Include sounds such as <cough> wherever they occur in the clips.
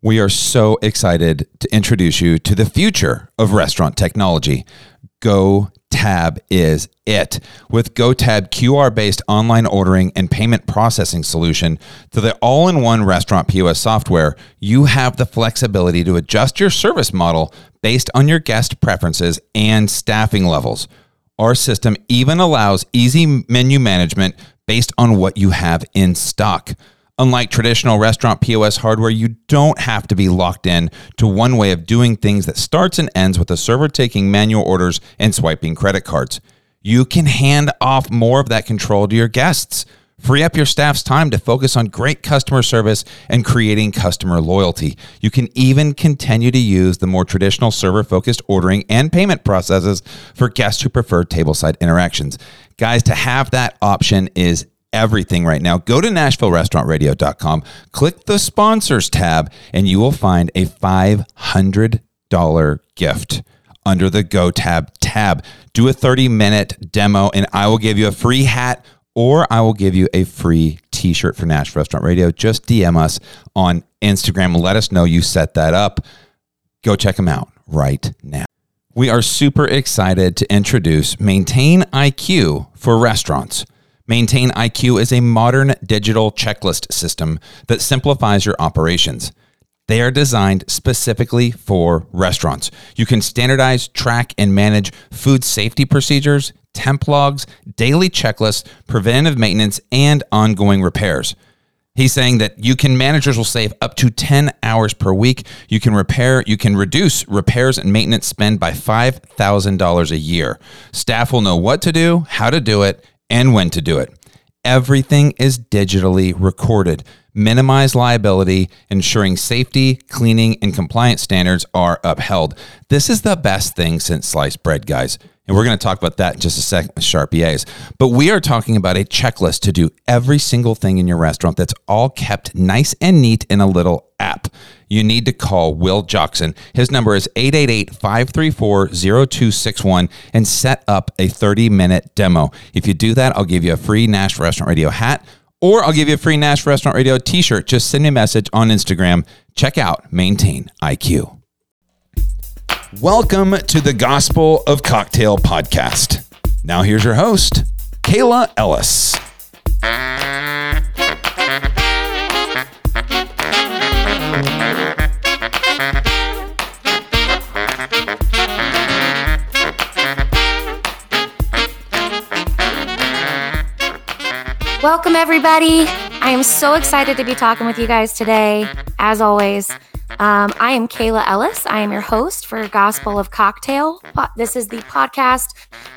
We are so excited to introduce you to the future of restaurant technology. GoTab is it. With GoTab QR based online ordering and payment processing solution to the all in one restaurant POS software, you have the flexibility to adjust your service model based on your guest preferences and staffing levels. Our system even allows easy menu management based on what you have in stock. Unlike traditional restaurant POS hardware, you don't have to be locked in to one way of doing things that starts and ends with a server taking manual orders and swiping credit cards. You can hand off more of that control to your guests. Free up your staff's time to focus on great customer service and creating customer loyalty. You can even continue to use the more traditional server focused ordering and payment processes for guests who prefer tableside interactions. Guys, to have that option is everything right now. Go to NashvilleRestaurantRadio.com, click the sponsors tab, and you will find a $500 gift under the Go tab tab. Do a 30 minute demo, and I will give you a free hat or I will give you a free t shirt for Nashville Restaurant Radio. Just DM us on Instagram. Let us know you set that up. Go check them out right now. We are super excited to introduce Maintain IQ for restaurants. Maintain IQ is a modern digital checklist system that simplifies your operations. They are designed specifically for restaurants. You can standardize, track, and manage food safety procedures, temp logs, daily checklists, preventive maintenance, and ongoing repairs. He's saying that you can managers will save up to 10 hours per week. You can repair, you can reduce repairs and maintenance spend by $5,000 a year. Staff will know what to do, how to do it, and when to do it. Everything is digitally recorded. Minimize liability, ensuring safety, cleaning, and compliance standards are upheld. This is the best thing since sliced bread, guys. And we're going to talk about that in just a second with Sharp EAs. But we are talking about a checklist to do every single thing in your restaurant that's all kept nice and neat in a little app. You need to call Will Jackson. His number is 888 534 0261 and set up a 30 minute demo. If you do that, I'll give you a free Nash Restaurant Radio hat or I'll give you a free Nash Restaurant Radio t shirt. Just send me a message on Instagram. Check out Maintain IQ. Welcome to the Gospel of Cocktail podcast. Now, here's your host, Kayla Ellis. Welcome, everybody. I am so excited to be talking with you guys today. As always, um, I am Kayla Ellis. I am your host for Gospel of Cocktail. This is the podcast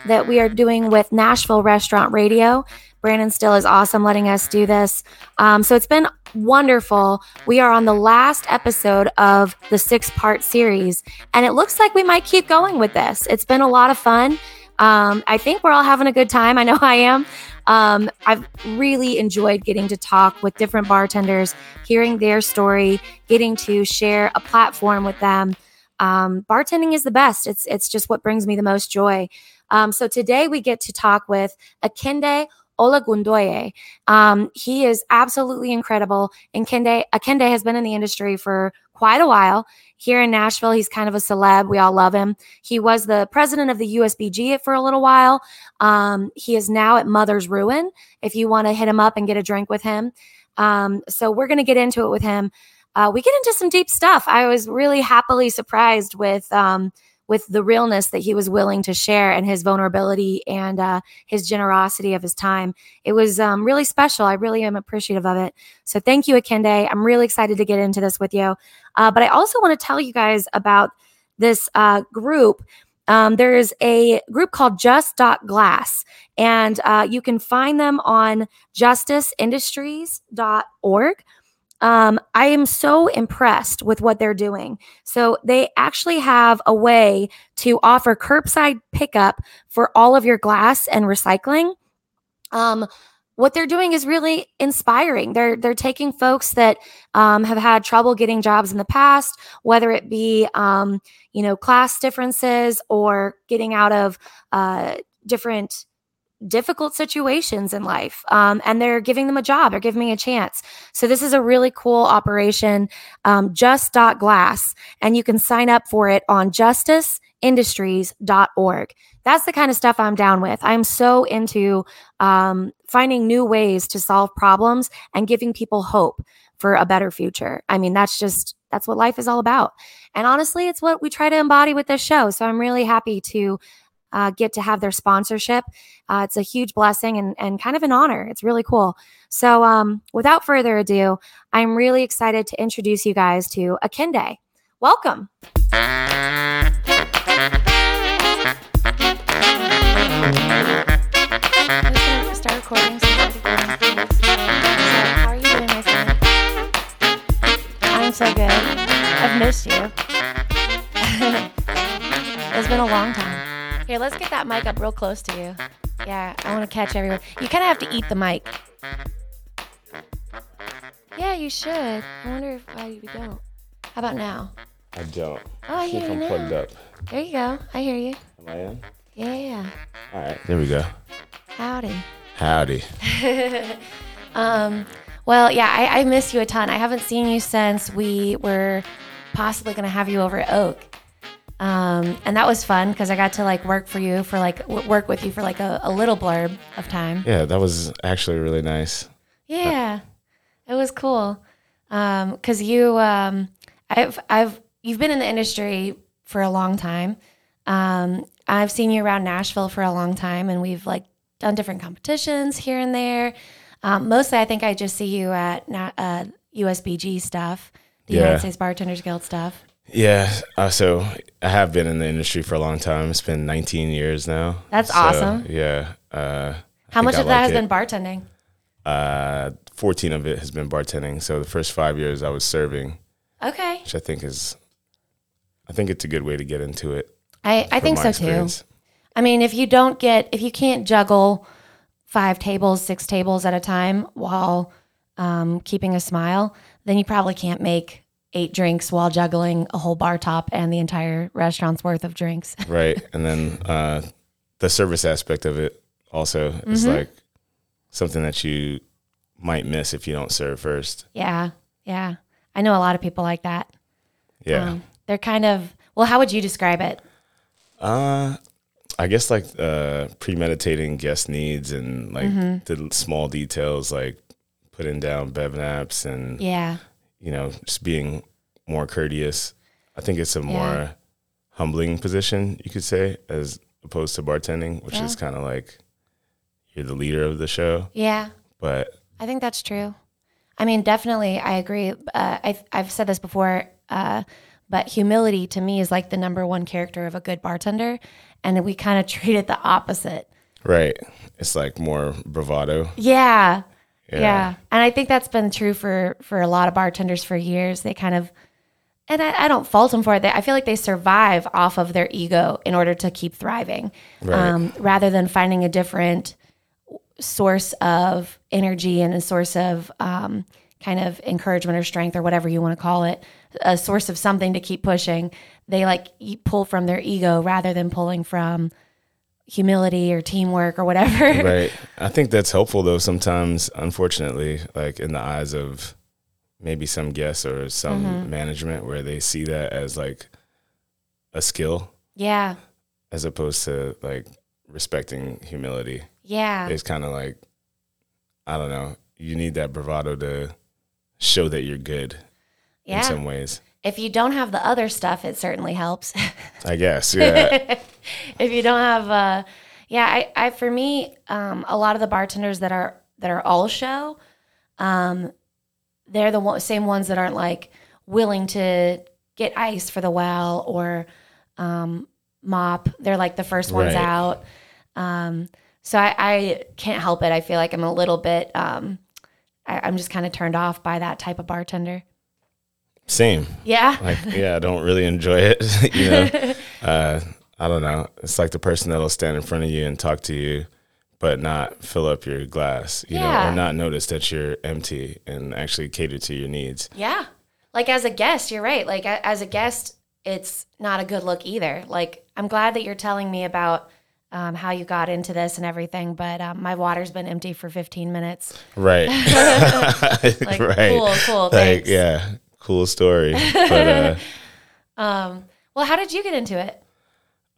that we are doing with Nashville Restaurant Radio. Brandon Still is awesome letting us do this. Um, so it's been wonderful. We are on the last episode of the six part series, and it looks like we might keep going with this. It's been a lot of fun. Um, I think we're all having a good time. I know I am. Um, I've really enjoyed getting to talk with different bartenders, hearing their story, getting to share a platform with them. Um, bartending is the best. It's it's just what brings me the most joy. Um, so today we get to talk with Akinde Olagundoye. Um, he is absolutely incredible. And Kende, Akinde has been in the industry for quite a while. Here in Nashville, he's kind of a celeb. We all love him. He was the president of the USBG for a little while. Um, he is now at Mother's Ruin. If you want to hit him up and get a drink with him. Um, so we're going to get into it with him. Uh, we get into some deep stuff. I was really happily surprised with um, with the realness that he was willing to share and his vulnerability and uh, his generosity of his time. It was um, really special. I really am appreciative of it. So thank you, Akinde. I'm really excited to get into this with you. Uh, but I also want to tell you guys about this uh, group. Um, there is a group called Just.Glass, and uh, you can find them on justiceindustries.org um, I am so impressed with what they're doing. So they actually have a way to offer curbside pickup for all of your glass and recycling. Um, what they're doing is really inspiring. They're they're taking folks that um, have had trouble getting jobs in the past, whether it be um, you know class differences or getting out of uh, different difficult situations in life um, and they're giving them a job they're giving me a chance. So this is a really cool operation um, just.glass and you can sign up for it on justiceindustries.org that's the kind of stuff i'm down with. I'm so into um, finding new ways to solve problems and giving people hope for a better future. I mean that's just that's what life is all about. And honestly it's what we try to embody with this show. So i'm really happy to uh, get to have their sponsorship. Uh, it's a huge blessing and, and kind of an honor. It's really cool. So, um, without further ado, I'm really excited to introduce you guys to Akinde. Welcome. Start recording. How are you doing, my? I'm so good. I've missed you. <laughs> it's been a long time. Here, let's get that mic up real close to you. Yeah, I want to catch everyone. You kind of have to eat the mic. Yeah, you should. I wonder if why you don't. How about now? I don't. Oh, I See hear if you I'm now. plugged up. There you go. I hear you. Am I in? Yeah, yeah. All right, there we go. Howdy. Howdy. <laughs> Um, well, yeah, I, I miss you a ton. I haven't seen you since we were possibly going to have you over at Oak. Um, and that was fun because I got to like work for you for like w- work with you for like a, a little blurb of time. Yeah, that was actually really nice. Yeah, it was cool. Um, cause you, um, I've, I've, you've been in the industry for a long time. Um, I've seen you around Nashville for a long time and we've like done different competitions here and there. Um, mostly I think I just see you at, uh, USBG stuff, the Yeah. United States Bartenders Guild stuff. Yeah, uh, so I have been in the industry for a long time. It's been 19 years now. That's So, awesome. Yeah. Uh, How much I of that like has it. been bartending? uh, 14 of it has been bartending. So the first five years I was serving, Okay. which I think is, I think it's a good way to get into it. I, I think so experience. too. I mean, if you don't get, if you can't juggle five tables, six tables at a time while um, keeping a smile, then you probably can't make eight drinks while juggling a whole bar top and the entire restaurant's worth of drinks. <laughs> right and then uh the service aspect of it also is Mm-hmm. like something that you might miss if you don't serve first yeah. Yeah. I know a lot of people like that. yeah Um, they're kind of, well, how would you describe it? uh i guess like uh premeditating guest needs and like Mm-hmm. the small details like putting down bev naps and Yeah. You know just being more courteous i think it's a Yeah. more humbling position you could say as opposed to bartending which Yeah. is kind of like you're the leader of the show Yeah. but I think that's true. I mean, definitely, I agree. Uh, I've, I've said this before, uh, but humility to me is like the number one character of a good bartender. And we kind of <laughs> treat it the opposite. Right. It's like more bravado. Yeah. Yeah. Yeah. And I think that's been true for, for a lot of bartenders for years. They kind of, and I, I don't fault them for it. They, I feel like they survive off of their ego in order to keep thriving Right. um, rather than finding a different source of energy and a source of um, kind of encouragement or strength or whatever you want to call it, a source of something to keep pushing. They like pull from their ego rather than pulling from humility or teamwork or whatever. right. <laughs> I think that's helpful though sometimes, unfortunately, like in the eyes of maybe some guests or some Mm-hmm. management where they see that as like a skill yeah. as opposed to like respecting humility. Yeah. It's kind of like I don't know, you need that bravado to show that you're good yeah. in some ways. If you don't have the other stuff, it certainly helps. <laughs> I guess. Yeah. <laughs> if you don't have uh yeah i, I for me um a lot of the bartenders that are that are all show um they're the one, same ones that aren't like willing to get ice for the well or um mop they're like the first ones Right. out um so I, I can't help it i feel like i'm a little bit um I, i'm just kind of turned off by that type of bartender Same. yeah like yeah i don't really enjoy it <laughs> you know <laughs> uh i don't know it's like the person that'll stand in front of you and talk to you but not fill up your glass you know or not notice that you're empty and actually cater to your needs Yeah. Like as a guest, you're right. Like as a guest, it's not a good look either. Like I'm glad that you're telling me about um, how you got into this and everything. But um, my water's been empty for 15 minutes. Right. <laughs> Like, right. cool, cool. Like, Thanks. yeah, cool story. But uh, <laughs> Um, well, how did you get into it?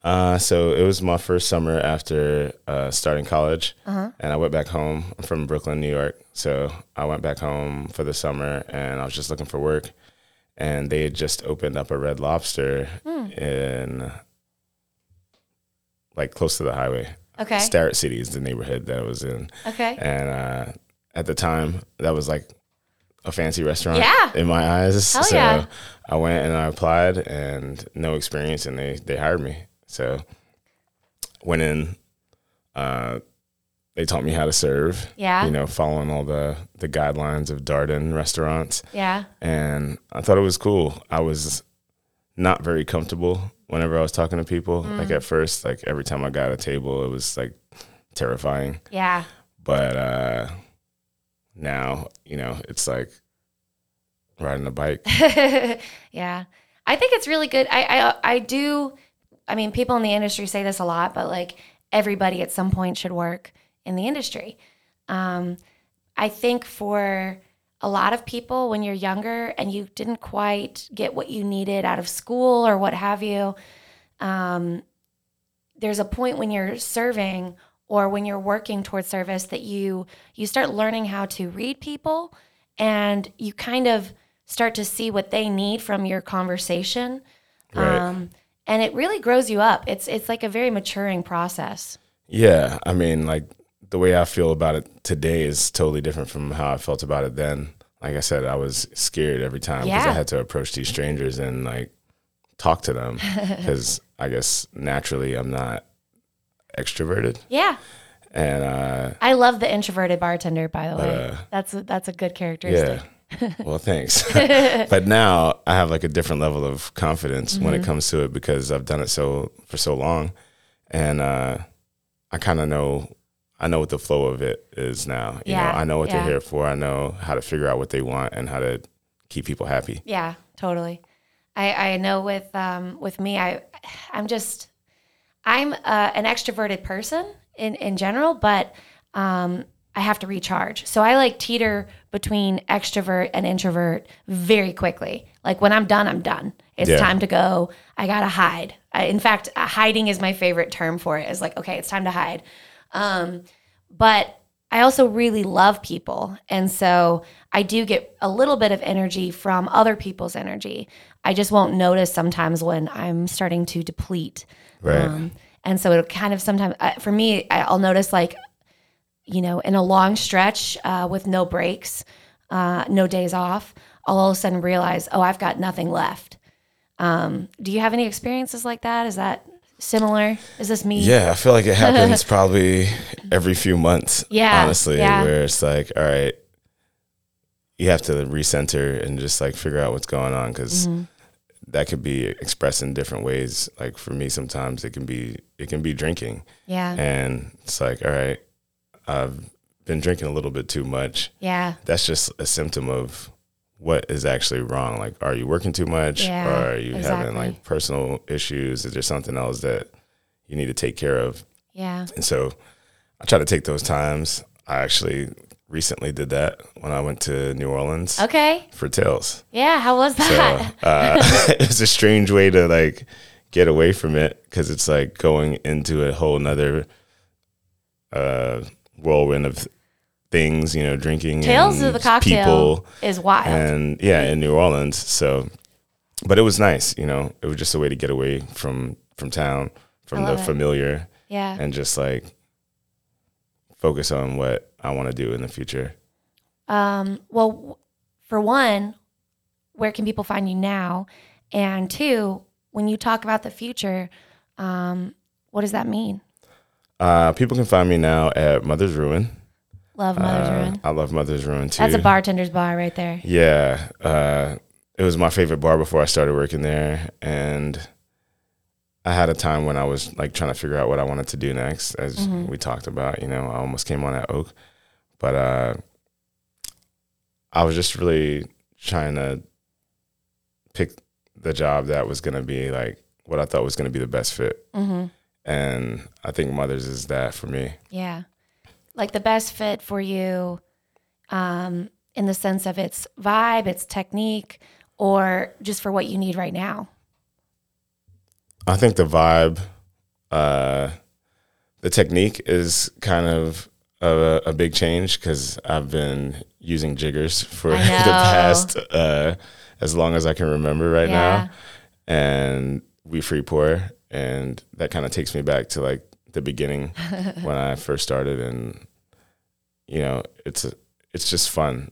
uh, so it was my first summer after uh, starting college, Uh-huh. and I went back home. I'm from Brooklyn, New York. So I went back home for the summer, and I was just looking for work. And they had just opened up a Red Lobster Hmm. in like close to the highway. Okay. Starrett City is the neighborhood that I was in. Okay. and uh, at the time that was like a fancy restaurant Yeah. in my eyes Hell so yeah. i went and i applied and no experience and they they hired me so went in uh, they taught me how to serve Yeah. you know following all the the guidelines of darden restaurants Yeah. and i thought it was cool i was not very comfortable whenever i was talking to people like Mm. at first like every time i got a table it was like terrifying Yeah. but uh now you know it's like riding a bike <laughs> yeah. I think it's really good. I, I I do I mean people in the industry say this a lot, but like everybody at some point should work in the industry. Um I think for a lot of people when you're younger and you didn't quite get what you needed out of school or what have you, um, there's a point when you're serving or when you're working towards service that you you start learning how to read people and you kind of start to see what they need from your conversation Right. um, and it really grows you up it's it's like a very maturing process yeah i mean like the way i feel about it today is totally different from how i felt about it then like i said i was scared every time because Yeah. i had to approach these strangers and like talk to them <laughs> because i guess naturally i'm not extroverted yeah and uh i love the introverted bartender by the way uh, that's a, that's a good characteristic Yeah. <laughs> well, thanks. <laughs> <laughs> but now I have like a different level of confidence when Mm-hmm. it comes to it because I've done it so for so long, and uh, I kind of know I know what the flow of it is now. You Yeah, know, I know what yeah. they're here for. I know how to figure out what they want and how to keep people happy. Yeah, totally. I, I know with um, with me, I I'm just I'm uh, an extroverted person in in general, but um, I have to recharge. So I like teeter between extrovert and introvert very quickly. Like when I'm done, I'm done. It's Yeah. time to go. I gotta hide. I, in fact, uh, hiding is my favorite term for it. Is like okay, it's time to hide. Um, but I also really love people. And so I do get a little bit of energy from other people's energy. I just won't notice sometimes when I'm starting to deplete. Right. Um, and so it'll kind of sometimes, uh, for me, I'll notice like, you know, in a long stretch uh, with no breaks, uh, no days off, I'll all of a sudden realize, oh, I've got nothing left. Um, do you have any experiences like that? Is that similar? Is this me? Yeah, I feel like it happens <laughs> probably every few months. Yeah, honestly, yeah. where it's like, all right, you have to recenter and just like figure out what's going on because Mm-hmm. That could be expressed in different ways. Like for me, sometimes it can be it can be drinking, Yeah. and it's like, all right, I've been drinking a little bit too much. Yeah. That's just a symptom of what is actually wrong. Like, are you working too much, Yeah, or are you exactly. having like personal issues? Is there something else that you need to take care of? Yeah. And so I try to take those times. I actually recently did that when I went to New Orleans Okay. for Tales. Yeah. How was So that? uh, <laughs> it's a strange way to like get away from it because it's like going into a whole nother uh, whirlwind of things, you know, drinking Tales and of the cocktail people is wild. and yeah, in New Orleans. So, but it was nice, you know. It was just a way to get away from from town, from the it. familiar, yeah. and just like focus on what I want to do in the future. Um, well, for one, where can people find you now? And two, when you talk about the future, um, what does that mean? Uh, people can find me now at Mother's Ruin. Love Mother's Uh, Ruin. I love Mother's Ruin too. That's a bartender's bar right there. Yeah, uh, it was my favorite bar before I started working there, and I had a time when I was like trying to figure out what I wanted to do next, as Mhm. we talked about. You know, I almost came on at Oak, but uh, I was just really trying to pick the job that was going to be like what I thought was going to be the best fit, hmm and I think mothers is that for me. Yeah. Like the best fit for you um, in the sense of its vibe, its technique, or just for what you need right now? I think the vibe, uh, the technique is kind of a, a big change because I've been using jiggers for <laughs> the past uh, as long as I can remember right Yeah. now, and we free pour, and that kind of takes me back to like the beginning <laughs> when I first started, and you know, it's a, it's just fun.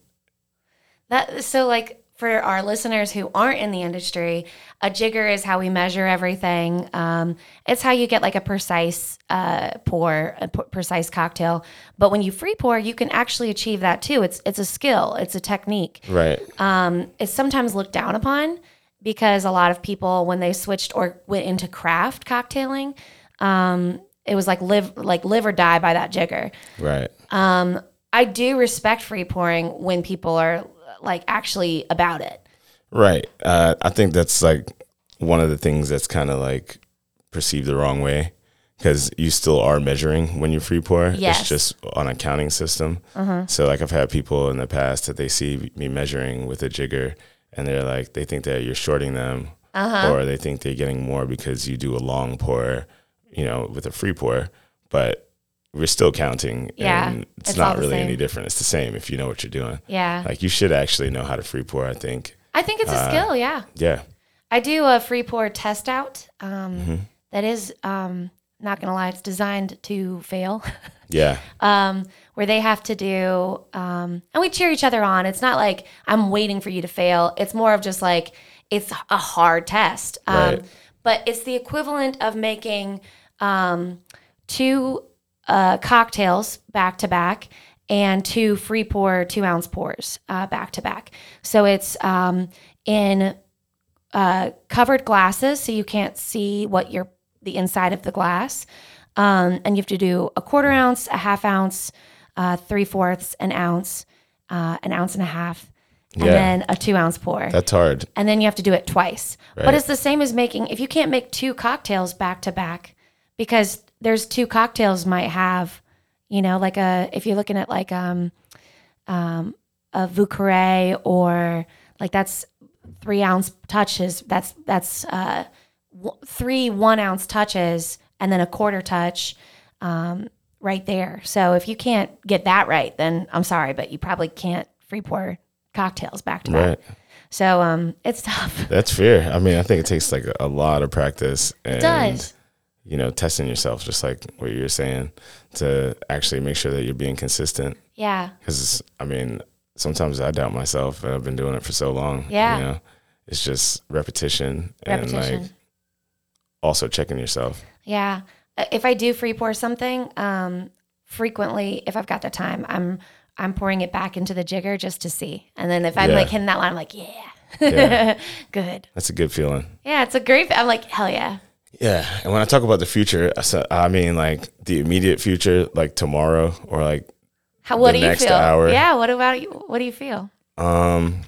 That so like for our listeners who aren't in the industry, a jigger is how we measure everything. Um, it's how you get like a precise uh, pour, a p- precise cocktail. But when you free pour, you can actually achieve that too. It's it's a skill, it's a technique. Right. Um, it's sometimes looked down upon because a lot of people, when they switched or went into craft cocktailing, um, it was like live like live or die by that jigger. Right. Um, I do respect free pouring when people are like actually about it. Right. Uh, I think that's like one of the things that's kind of like perceived the wrong way because you still are measuring when you free pour. Yes. It's just on a counting system. So like I've had people in the past that they see me measuring with a jigger and they're like they think that you're shorting them or they think they're getting more because you do a long pour, you know, with a free pour, but we're still counting Yeah, and it's, it's not really any different. It's the same if you know what you're doing. Yeah. Like you should actually know how to free pour, I think. I think it's a skill. Yeah. Yeah. I do a free pour test out. Um, Mm-hmm. that is, um, not gonna lie, it's designed to fail. <laughs> Yeah. um, where they have to do, um, and we cheer each other on. It's not like I'm waiting for you to fail. It's more of just like it's a hard test. Um, Right. But it's the equivalent of making um, two uh, cocktails back to back and two free pour two ounce pours uh, back to back. So it's um, in uh, covered glasses, so you can't see what your the inside of the glass. Um, and you have to do a quarter ounce, a half ounce, uh, three fourths, an ounce, uh, an ounce and a half, and Yeah. then a two ounce pour. That's hard. and then you have to do it twice. But it's the same as making if you can't make two cocktails back to back because there's two cocktails might have, you know, like a if you're looking at like um um a Vieux Carré or like that's three ounce touches. That's that's uh w- three one ounce touches and then a quarter touch um, right there. So if you can't get that right, then I'm sorry, but you probably can't free pour cocktails back to back. Right. So um, it's tough. That's fair. I mean, I think it takes like a lot of practice and It does. You know, testing yourself, just like what you're saying, to actually make sure that you're being consistent. Yeah. Because I mean, sometimes I doubt myself, and I've been doing it for so long. Yeah. You know, it's just repetition, and Repetition. like also checking yourself. Yeah. Uh, If I do free pour something, um, frequently, if I've got the time, I'm I'm pouring it back into the jigger just to see. And then if I'm Yeah. like hitting that line, I'm like, yeah, Yeah. <laughs> good. That's a good feeling. Yeah, it's a great. I'm like, hell yeah. Yeah, and when I talk about the future, I sa- I mean like the immediate future, like tomorrow, or like How? What The do you feel? hour. Yeah. What about you? What do you feel? Um,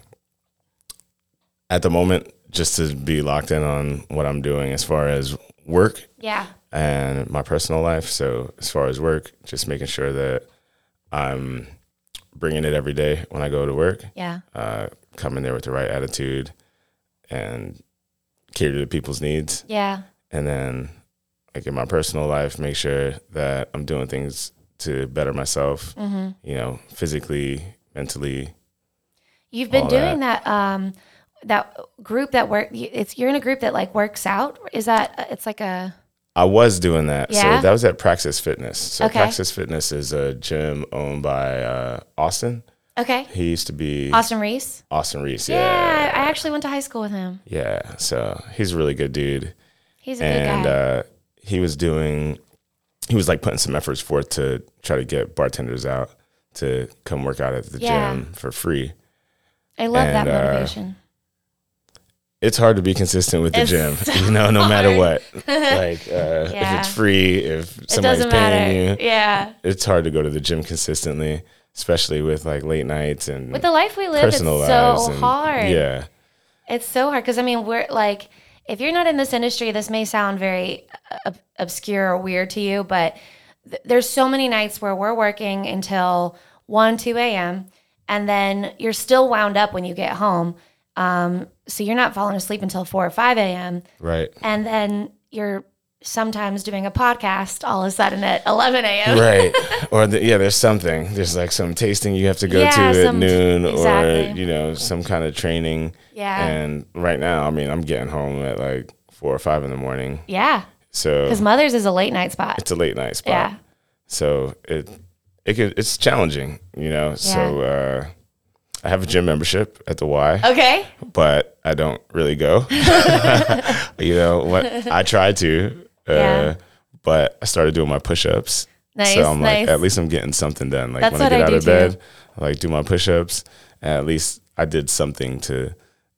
at the moment, just to be locked in on what I'm doing as far as work Yeah. and my personal life. So as far as work, just making sure that I'm bringing it every day when I go to work. Yeah. Uh, come in there with the right attitude and cater to people's needs, Yeah. And then like in my personal life, make sure that I'm doing things to better myself. Mm-hmm. You know, physically, mentally. You've been doing that. um that group that work. It's you're in a group that like works out. Is that? It's like a. I was doing that. Yeah? So that was at Praxis Fitness. So Okay. Praxis Fitness is a gym owned by uh, Austin. Okay. He used to be Austin Reese. Austin Reese. Yeah. Yeah. I actually went to high school with him. Yeah. So he's a really good dude. He's a and good guy. uh, he was doing, he was like putting some efforts forth to try to get bartenders out to come work out at the Yeah. gym for free. I love that and, uh, motivation. It's hard to be consistent with the It's gym, <laughs> so <laughs> you know, no matter what. <laughs> Like, uh, if it's free, if somebody's paying matter. you, Yeah. it's hard to go to the gym consistently, especially with like late nights and With the life we live, it's personal so lives. and- hard. Yeah, It's so hard because I mean, we're like, if you're not in this industry, this may sound very ob- obscure or weird to you, but th- there's so many nights where we're working until 1, 2 a.m., and then you're still wound up when you get home. Um, so you're not falling asleep until 4 or 5 a.m. Right. And then you're sometimes doing a podcast all of a sudden at 11 a.m. right <laughs> or the, yeah there's something there's like some tasting you have to go Yeah, to at noon or you know some kind of training Yeah. and right now i mean i'm getting home at like four or five in the morning Yeah. so Because Mother's is a late night spot. it's a late night spot Yeah. so it it it's challenging you know so uh I have a gym membership at the Y, Okay. but I don't really go. <laughs> you know, what I try to, uh, Yeah. but I started doing my push-ups. Nice, so I'm like, at least I'm getting something done. Like That's when I get I out of bed. I like do my push-ups, and at least I did something to,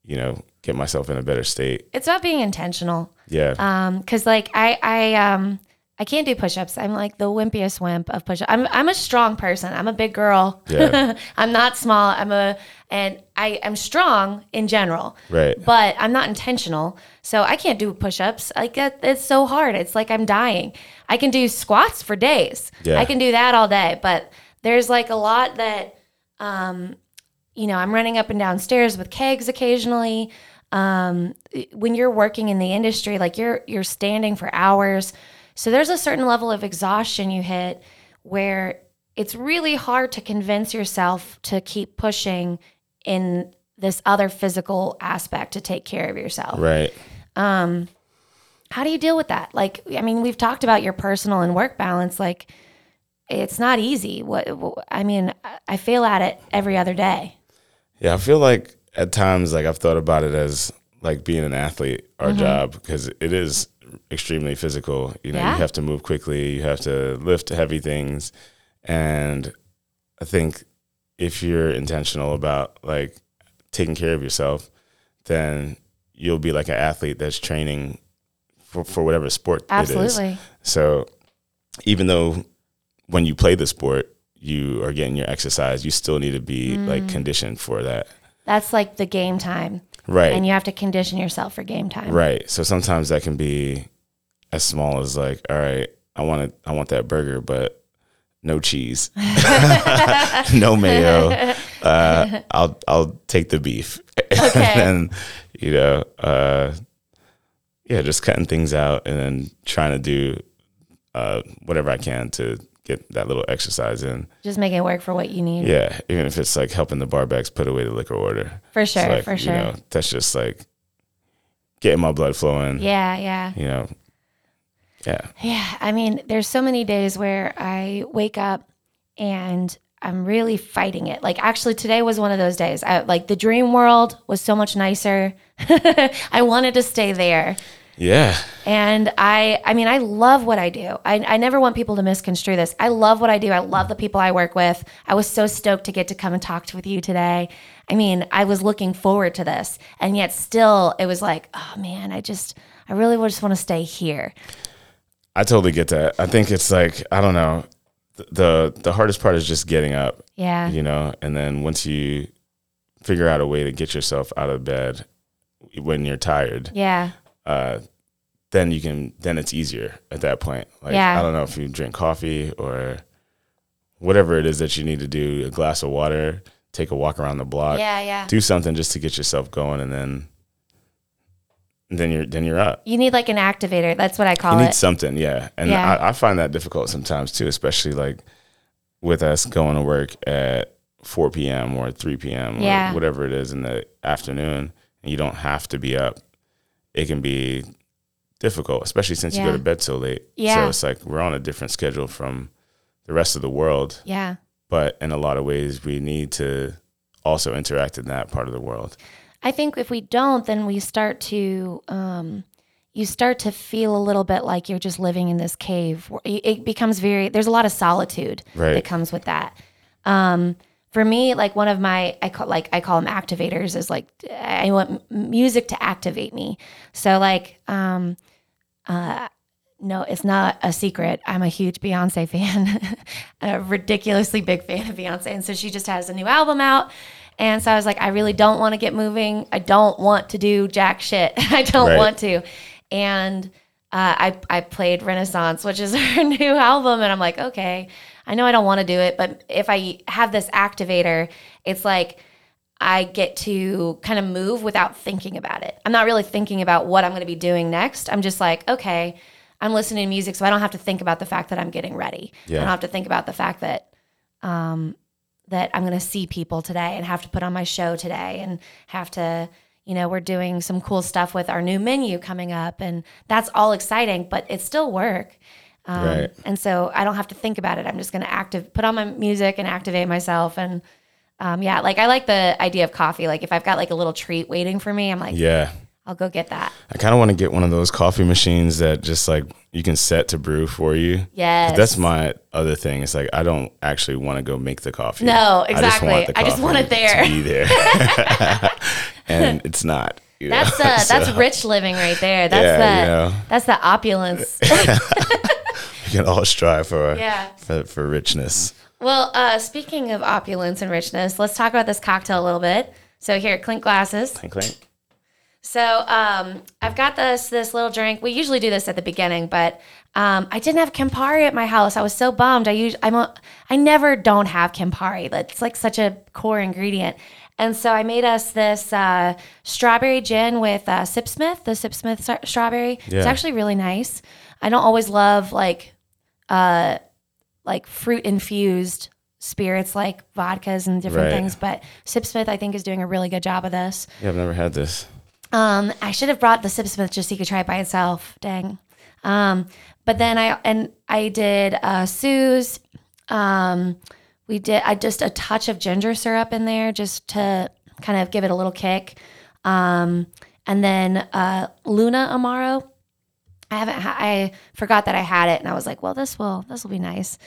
you know, get myself in a better state. It's about being intentional. Yeah, Um, cause like I, I, um, I can't do push-ups. I'm like the wimpiest wimp of push-ups. I'm, I'm a strong person. I'm a big girl. Yeah. <laughs> I'm not small. I'm a, and I am strong in general. right. But I'm not intentional. So I can't do push-ups. Like that, it's so hard. It's like I'm dying. I can do squats for days. Yeah. I can do that all day. But there's like a lot that, um, you know, I'm running up and down stairs with kegs occasionally. Um, when you're working in the industry, like you're you're standing for hours, so there's a certain level of exhaustion you hit where it's really hard to convince yourself to keep pushing in this other physical aspect to take care of yourself. Right. How do you deal with that? Like, I mean, we've talked about your personal and work balance. Like, it's not easy. What I mean, I fail at it every other day. Yeah, I feel like at times like I've thought about it as like being an athlete, our Mm-hmm. job, because it is extremely physical. You know, Yeah. you have to move quickly, you have to lift heavy things. And I think if you're intentional about like taking care of yourself, then you'll be like an athlete that's training for, for whatever sport it is. So even though when you play the sport, you are getting your exercise, you still need to be Mm. like conditioned for that. That's like the game time. Right. And you have to condition yourself for game time. right. So sometimes that can be as small as like, all right, I want it, I want that burger, but no cheese, <laughs> no mayo. <laughs> Uh, I'll I'll take the beef. <laughs> Okay. and you know, uh, yeah, just cutting things out and then trying to do uh, whatever I can to get that little exercise in. Just make it work for what you need. Yeah, even if it's like helping the barbacks put away the liquor order. For sure. like, for you sure. know, that's just like getting my blood flowing. yeah. Yeah. You know, yeah. Yeah, I mean, there's so many days where I wake up and I'm really fighting it. Like actually today was one of those days. I like the dream world was so much nicer. <laughs> I wanted to stay there. Yeah. And I I mean, I love what I do. I, I never want people to misconstrue this. I love what I do. I love the people I work with. I was so stoked to get to come and talk to with you today. I mean, I was looking forward to this. And yet still it was like, oh man, I just I really just want to stay here. I totally get that. I think it's like, I don't know. The the hardest part is just getting up, Yeah. you know, and then once you figure out a way to get yourself out of bed when you're tired, Yeah. Uh, then you can then it's easier at that point. Like Yeah. I don't know if you drink coffee or whatever it is that you need to do, a glass of water, take a walk around the block, Yeah, yeah. do something just to get yourself going, and then then you're then you're up. You need like an activator. That's what I call it. You need something, yeah. And Yeah. I, I find that difficult sometimes too, especially like with us going to work at 4 p.m. or 3 p.m. Yeah. or whatever it is in the afternoon, and you don't have to be up. It can be difficult, especially since you go to bed so late. Yeah. So it's like we're on a different schedule from the rest of the world, yeah. but in a lot of ways, we need to also interact in that part of the world. I think if we don't, then we start to, um, you start to feel a little bit like you're just living in this cave. It it becomes very, there's a lot of solitude Right. that comes with that. Um, for me, like one of my, I call like I call them activators. Is like I want music to activate me. So like, um, uh, no, it's not a secret. I'm a huge Beyonce fan, <laughs> a ridiculously big fan of Beyonce, and so she just has a new album out. And so I was like, I really don't want to get moving. I don't want to do jack shit. <laughs> I don't Right. want to. And uh, I I played Renaissance, which is <laughs> her new album, and I'm like, okay, I know I don't want to do it, but if I have this activator, it's like I get to kind of move without thinking about it. I'm not really thinking about what I'm going to be doing next. I'm just like, okay, I'm listening to music, so I don't have to think about the fact that I'm getting ready. Yeah. I don't have to think about the fact that um, that I'm going to see people today and have to put on my show today and have to, you know, we're doing some cool stuff with our new menu coming up, and that's all exciting, but it's still work. Um, Right. And so I don't have to think about it. I'm just going to active, put on my music and activate myself. And um, yeah, like I like the idea of coffee. Like if I've got like a little treat waiting for me, I'm like, Yeah. I'll go get that. I kind of want to get one of those coffee machines that just like you can set to brew for you. Yeah, That's my other thing. It's like I don't actually want to go make the coffee. No, I just want exactly. I just want it there. To be there. <laughs> <laughs> and it's not. you know? <laughs> That's uh, that's rich living right there. That's Yeah, the you know. that's the opulence. Can all strive for Yeah. for, for richness. well, uh, speaking of opulence and richness, let's talk about this cocktail a little bit. So here, clink glasses. Clink clink. So um, I've got this this little drink. We usually do this at the beginning, but um, I didn't have Campari at my house. I was so bummed. I use I'm a, I never don't have Campari. That's like such a core ingredient. And so I made us this uh, strawberry gin with uh, Sipsmith, the Sipsmith stra- strawberry. It's actually really nice. I don't always love like uh, like fruit infused spirits like vodkas and different Right. things, but Sipsmith I think is doing a really good job of this. Yeah, I've never had this. Um, I should have brought the Sipsmith just so you could try it by itself. Dang. Um, but then I and I did uh, Suze. Um, we did I just a touch of ginger syrup in there just to kind of give it a little kick. Um, and then uh, Luna Amaro. I haven't. Ha- I forgot that I had it, and I was like, "Well, this will this will be nice."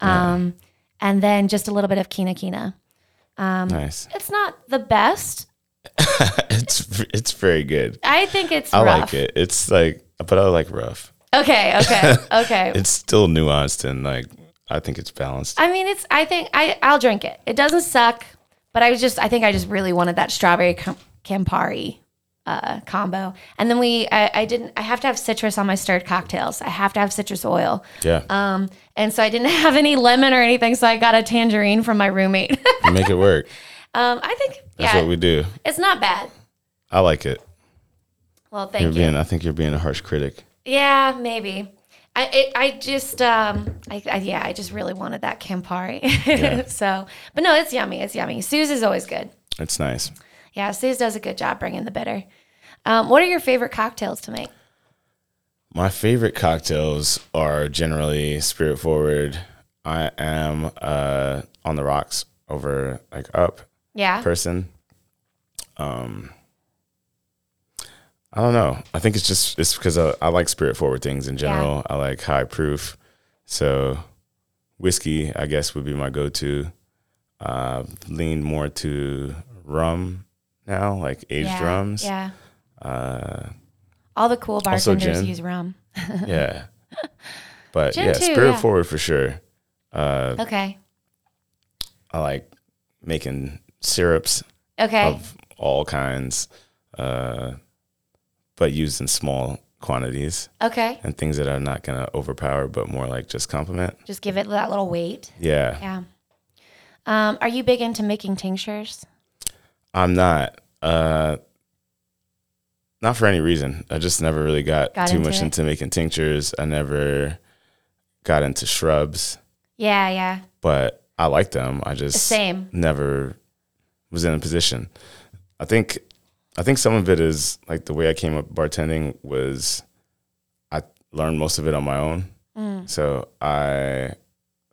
Um, And then just a little bit of Kina Kina. Um, Nice. It's not the best. <laughs> it's it's very good. I think it's I rough. like it. It's like, but I like rough. Okay, okay, <laughs> okay. It's still nuanced and like I think it's balanced. I mean, it's. I think I. I'll drink it. It doesn't suck, but I was just. I think I just really wanted that strawberry Cam- Campari uh, combo. And then we. I, I didn't. I have to have citrus on my stirred cocktails. I have to have citrus oil. Yeah, Um, and so I didn't <laughs> have any lemon or anything, so I got a tangerine from my roommate. <laughs> Make it work. um, I think. That's yeah, what we do. it's not bad. I like it. Well, thank You're you. being. I think you're being a harsh critic. Yeah, maybe. I it, I just um I, I yeah I just really wanted that Campari. <laughs> Yeah. so, but no, it's yummy. It's yummy. Suze is always good. It's nice. Yeah, Suze does a good job bringing the bitter. Um, what are your favorite cocktails to make? My favorite cocktails are generally spirit forward. I am uh, on the rocks over like up Yeah. person. Um, I don't know. I think it's just it's because I, I like spirit forward things in general. I like high proof, so whiskey I guess would be my go to. Uh, lean more to rum now, like aged yeah. rums. Yeah. Uh, All the cool bartenders use rum. <laughs> yeah. But Gin yeah, too, spirit yeah. forward for sure. Uh, Okay. I like making syrups Okay. of all kinds, uh, but used in small quantities okay. and things that are not going to overpower, but more like just complement. Just give it that little weight. Yeah, Yeah. Um, are you big into making tinctures? I'm not. Uh, not for any reason. I just never really got, Got too into much it? into making tinctures. I never got into shrubs, Yeah, yeah. but I like them. I just Same. never was in a position. I think I think some of it is like the way I came up bartending was I learned most of it on my own. Mm. So I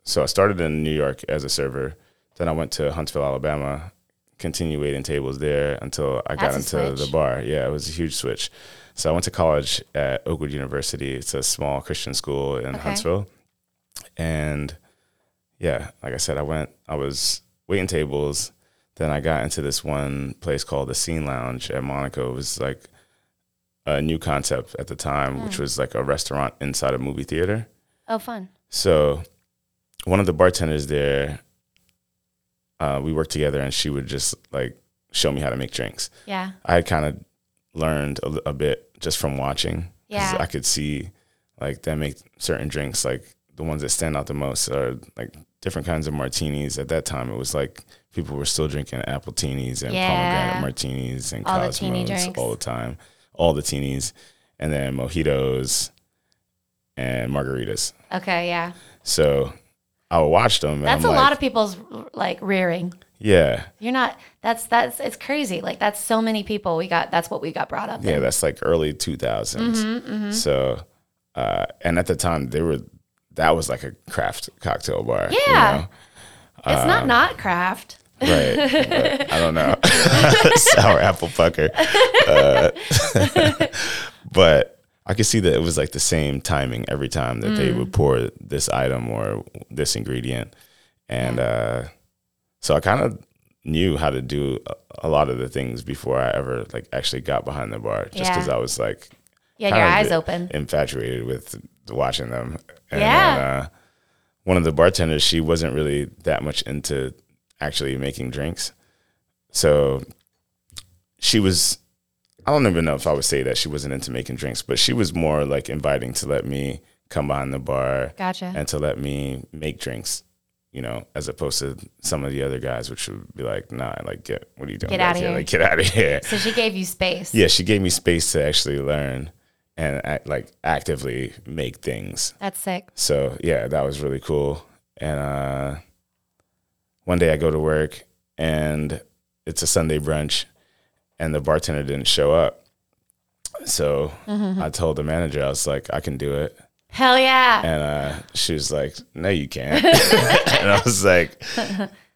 so I started in New York as a server. Then I went to Huntsville, Alabama, continued waiting tables there until I got That's into the bar. Yeah, it was a huge switch. So I went to college at Oakwood University. It's a small Christian school in Okay. Huntsville. And yeah, like I said, I went, I was waiting tables. Then I got into this one place called the Scene Lounge at Monaco. It was like a new concept at the time, which hmm. was like a restaurant inside a movie theater. Oh, fun. So one of the bartenders there, uh, we worked together, and she would just like show me how to make drinks. Yeah. I had kind of learned a, a bit just from watching. Yeah. I could see like them make certain drinks, like the ones that stand out the most are like different kinds of martinis. At that time, it was like people were still drinking apple teenies and Yeah. pomegranate martinis and All the cosmos drinks. all the time, all the teenies, and then mojitos and margaritas. Okay. Yeah. So I would watch them. That's a like, lot of people's like rearing. yeah. You're not. That's that's it's crazy. Like that's so many people. We got. That's what we got brought up. Yeah, in. that's like early 2000s. Mm-hmm, So, uh, and at the time, they were that was like a craft cocktail bar. you Yeah. know? It's Um, not not craft. right. I don't know. <laughs> <laughs> Sour apple pucker. Uh, <laughs> but I could see that it was like the same timing every time that they Mm. would pour this item or this ingredient. And uh, so I kind of knew how to do a, a lot of the things before I ever like actually got behind the bar just Yeah. because I was like You had your eyes open. infatuated with watching them. And Yeah. Then, uh, one of the bartenders, she wasn't really that much into actually making drinks. So she was, I don't even know if I would say that she wasn't into making drinks, but she was more like inviting to let me come behind the bar Gotcha. and to let me make drinks. You know, as opposed to some of the other guys, which would be like, "Nah, like, get what are you doing? Get back outta here." Like, get out of here." so she gave you space. yeah, she gave me space to actually learn and act, like actively make things. That's sick. So yeah, that was really cool. And uh, one day I go to work and it's a Sunday brunch, and the bartender didn't show up. So. I told the manager I was like, I can do it, Hell yeah. and uh, she was like, No, you can't. <laughs> and I was like,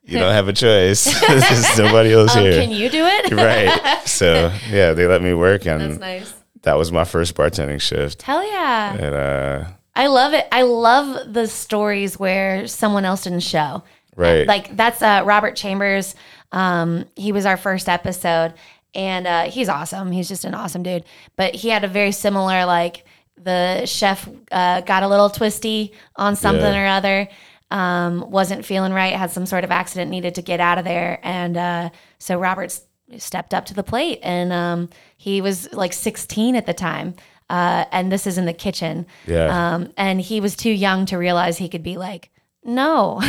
You don't have a choice. <laughs> There's nobody else Um, here. can you do it? <laughs> right. So yeah, they let me work, That's and nice. that was my first bartending shift. Hell yeah. And uh, I love it. I love the stories where someone else didn't show. right, Like that's uh, Robert Chambers. Um, he was our first episode, and uh, he's awesome. He's just an awesome dude. But he had a very similar like the chef uh, got a little twisty on something Yeah. or other. Um, wasn't feeling right. Had some sort of accident. Needed to get out of there, and uh, so Robert s- stepped up to the plate, and um, he was like 16 at the time. Uh, and this is in the kitchen. yeah, Um, and he was too young to realize he could be like, no,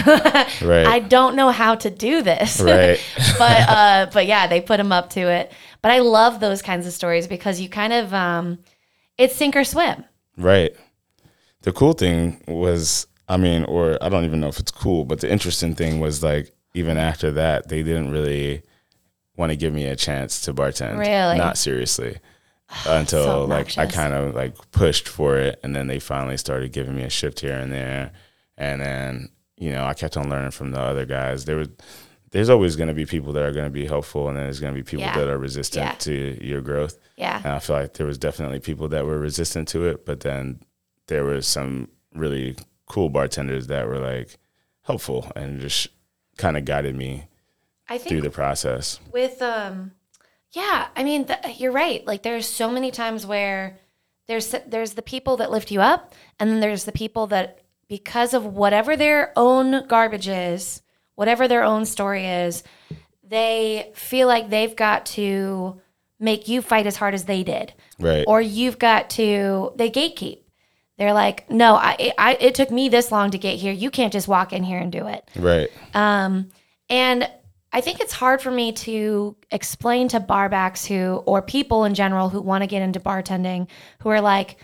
right, <laughs> I don't know how to do this. right, <laughs> but uh, but yeah, they put him up to it. But I love those kinds of stories because you kind of um, it's sink or swim. right. The cool thing was, I mean, or I don't even know if it's cool, but the interesting thing was like, even after that, they didn't really want to give me a chance to bartend. Really? Not seriously. <sighs> Until So like I kind of like pushed for it, and then they finally started giving me a shift here and there, and then you know I kept on learning from the other guys. There was, there's always going to be people that are going to be helpful, and then there's going to be people Yeah. that are resistant Yeah. to your growth. Yeah. And I feel like there was definitely people that were resistant to it, but then there were some really cool bartenders that were like helpful and just kind of guided me I think through the process. with um, yeah, I mean th- you're right. Like there's so many times where there's there's the people that lift you up, and then there's the people that because of whatever their own garbage is, whatever their own story is, they feel like they've got to make you fight as hard as they did. Right. or you've got to they gatekeep they're like no I, I it took me this long to get here you can't just walk in here and do it right. um and i think it's hard for me to explain to barbacks who or people in general who want to get into bartending who are like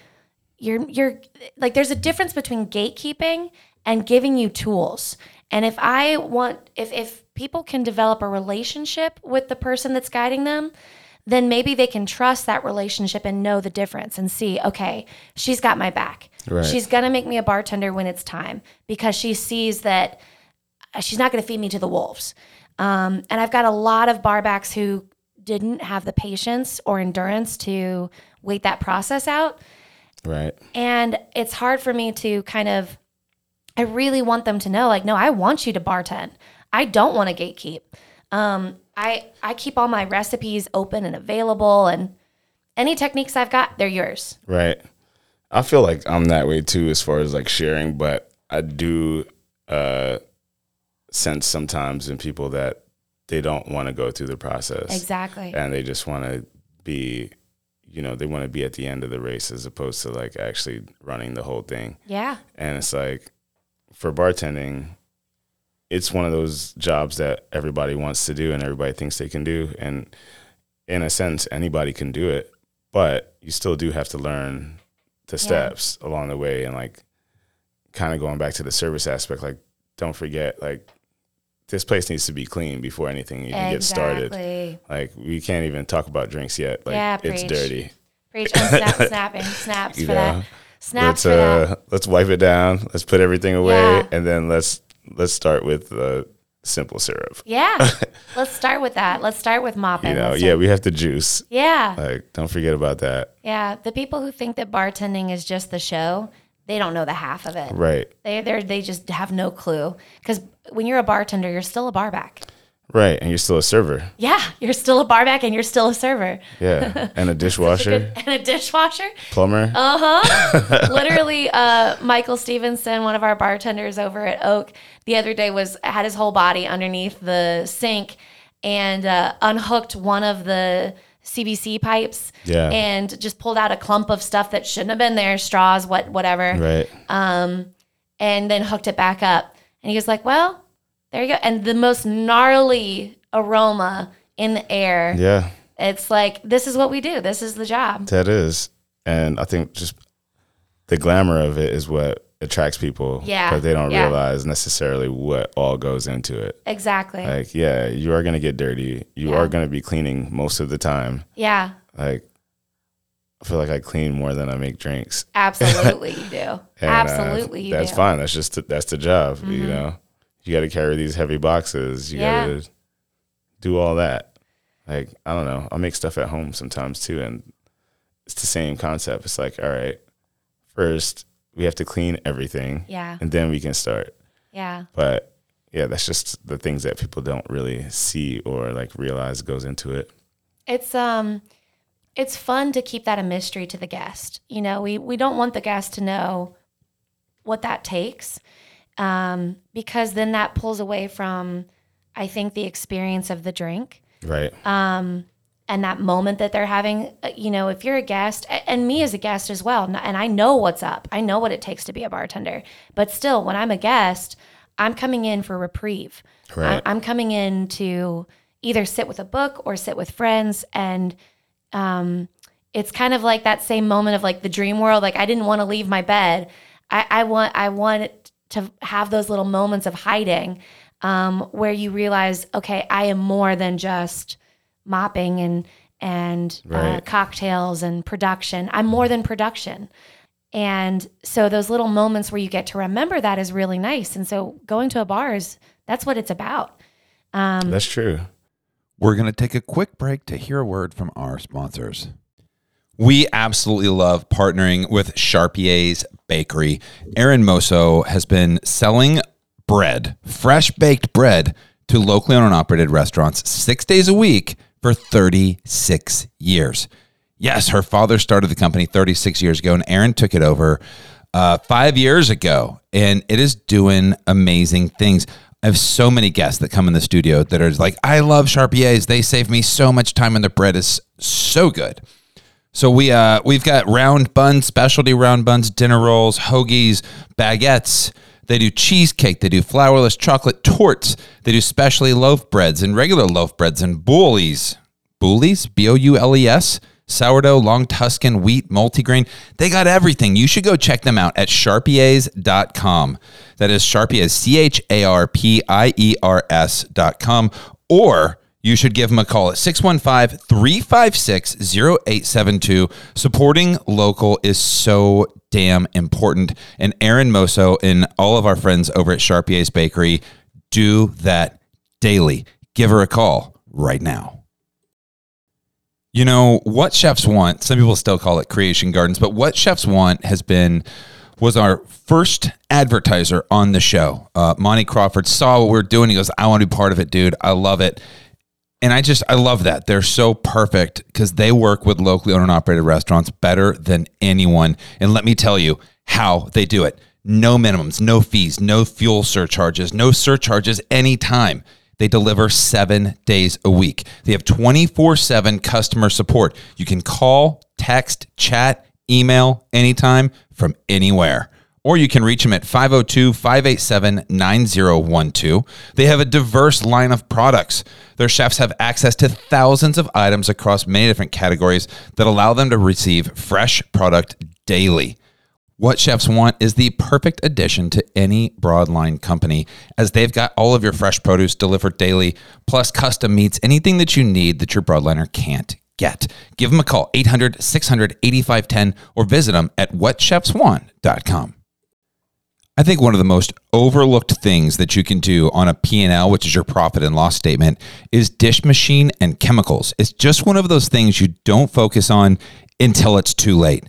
you're you're like there's a difference between gatekeeping and giving you tools and if i want if if people can develop a relationship with the person that's guiding them then maybe they can trust that relationship and know the difference and see okay she's got my back Right. she's gonna make me a bartender when it's time because she sees that uh, she's not going to feed me to the wolves. Um, and I've got a lot of barbacks who didn't have the patience or endurance to wait that process out. Right. And it's hard for me to kind of, I really want them to know, like, no, I want you to bartend. I don't want to gatekeep. Um, I I keep all my recipes open and available, and any techniques I've got, they're yours. Right. I feel like I'm that way too as far as like sharing, but I do uh sense sometimes in people that they don't want to go through the process. Exactly. And they just want to be, you know, they want to be at the end of the race as opposed to like actually running the whole thing. Yeah. And it's like for bartending, it's one of those jobs that everybody wants to do and everybody thinks they can do. And in a sense, anybody can do it, but you still do have to learn the steps yeah. along the way and like kind of going back to the service aspect, like don't forget, like this place needs to be clean before anything even exactly. gets started. Like we can't even talk about drinks yet. Like yeah, it's dirty. Preach. I'm snap, <laughs> snapping. Snaps you for know, that. Snaps let's, for uh, that. Let's wipe it down. Let's put everything away, yeah. and then let's let's start with the simple syrup. Yeah. <laughs> let's start with that. Let's start with mopping. You know, yeah, we have to juice. Yeah. Like, don't forget about that. Yeah. The people who think that bartending is just the show, they don't know the half of it. Right. They they they just have no clue because when you're a bartender, you're still a barback. Right, and you're still a server. Yeah, you're still a barback and you're still a server. Yeah, and a <laughs> dishwasher. a and a dishwasher. Plumber. Uh huh. <laughs> Literally, uh, Michael Stevenson, one of our bartenders over at Oak, the other day was had his whole body underneath the sink and uh, unhooked one of the PVC pipes. Yeah. And just pulled out a clump of stuff that shouldn't have been there, straws, what, whatever. Right. Um, and then hooked it back up. And he was like, "Well, there you go." And the most gnarly aroma in the air. Yeah. It's like this is what we do. This is the job. That is, and I think just the glamour of it is what attracts people. Yeah. Because they don't yeah. realize necessarily what all goes into it. Exactly. Like, yeah, you are going to get dirty. You yeah. are going to be cleaning most of the time. Yeah. Like, I feel like I clean more than I make drinks. <laughs> Absolutely, you do. and, uh, Absolutely, uh, that's do. fine. That's just that's the job. Mm-hmm. You know, you got to carry these heavy boxes. You yeah. got to do all that. Like I don't know. I'll make stuff at home sometimes too, and it's the same concept. It's like, all right, first we have to clean everything. Yeah. And then we can start. Yeah. But yeah, that's just the things that people don't really see or like realize goes into it. It's um it's fun to keep that a mystery to the guest. You know, we we don't want the guest to know what that takes. Um, because then that pulls away from I think the experience of the drink. Right. Um and that moment that they're having uh, you know if you're a guest and me as a guest as well and i know what's up i know what it takes to be a bartender but still when i'm a guest i'm coming in for reprieve right. i'm coming in to either sit with a book or sit with friends and um, it's kind of like that same moment of like the dream world like i didn't want to leave my bed i, I want i want to have those little moments of hiding um, where you realize okay i am more than just mopping and and uh, right. uh, cocktails and production. I'm more than production. And so those little moments where you get to remember that is really nice. And so going to a bar is that's what it's about. Um, that's true. We're going to take a quick break to hear a word from our sponsors. We absolutely love partnering with Charpier's Bakery. Aaron Moso has been selling bread, fresh baked bread, to locally owned and operated restaurants six days a week for 36 years. Yes, her father started the company 36 years ago, and Aaron took it over uh, five years ago, and it is doing amazing things. I have so many guests that come in the studio that are like, I love Charpiers. They save me so much time, and the bread is so good. So we uh, we've got round buns, specialty round buns, dinner rolls, hoagies, baguettes. They do cheesecake. They do flourless chocolate tortes. They do specialty loaf breads and regular loaf breads and boules. Boules? B O U L E S? Sourdough, long Tuscan, wheat, multigrain. They got everything. You should go check them out at charpiers.com. That is Charpiers, C H A R P I E R S.com. Or you should give them a call at 615 356 0872. Supporting local is so damn important. And Aaron Moso and all of our friends over at Charpier's Bakery do that daily. Give her a call right now. You know, what chefs want, some people still call it creation gardens, but what chefs want has been was our first advertiser on the show. Uh, Monty Crawford saw what we are doing. He goes, I want to be part of it, dude. I love it. And I just, I love that. They're so perfect because they work with locally owned and operated restaurants better than anyone. And let me tell you how they do it. No minimums, no fees, no fuel surcharges, no surcharges anytime. They deliver seven days a week. They have 24 7 customer support. You can call, text, chat, email anytime from anywhere. Or you can reach them at 502 587 9012. They have a diverse line of products. Their chefs have access to thousands of items across many different categories that allow them to receive fresh product daily. What Chefs Want is the perfect addition to any broadline company as they've got all of your fresh produce delivered daily, plus custom meats, anything that you need that your broadliner can't get. Give them a call, 800 600 8510, or visit them at whatchefswant.com. I think one of the most overlooked things that you can do on a P&L, which is your profit and loss statement, is dish machine and chemicals. It's just one of those things you don't focus on until it's too late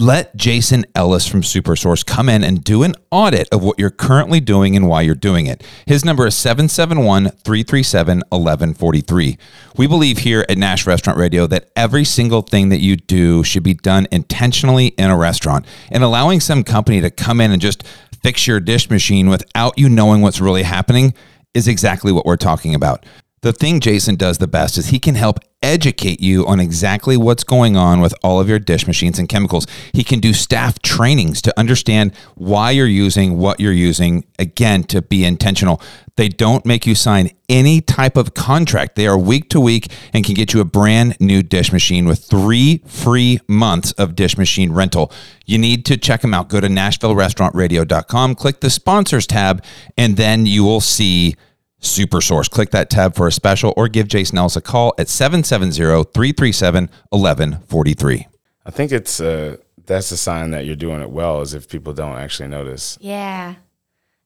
let Jason Ellis from Supersource come in and do an audit of what you're currently doing and why you're doing it. His number is 771 337 1143. We believe here at Nash Restaurant Radio that every single thing that you do should be done intentionally in a restaurant. And allowing some company to come in and just fix your dish machine without you knowing what's really happening is exactly what we're talking about. The thing Jason does the best is he can help educate you on exactly what's going on with all of your dish machines and chemicals. He can do staff trainings to understand why you're using what you're using, again, to be intentional. They don't make you sign any type of contract. They are week to week and can get you a brand new dish machine with three free months of dish machine rental. You need to check them out. Go to NashvilleRestaurantRadio.com, click the sponsors tab, and then you will see Supersource. Click that tab for a special or give Jason Ellis a call at 770-337-1143. I think it's uh that's a sign that you're doing it well is if people don't actually notice. Yeah.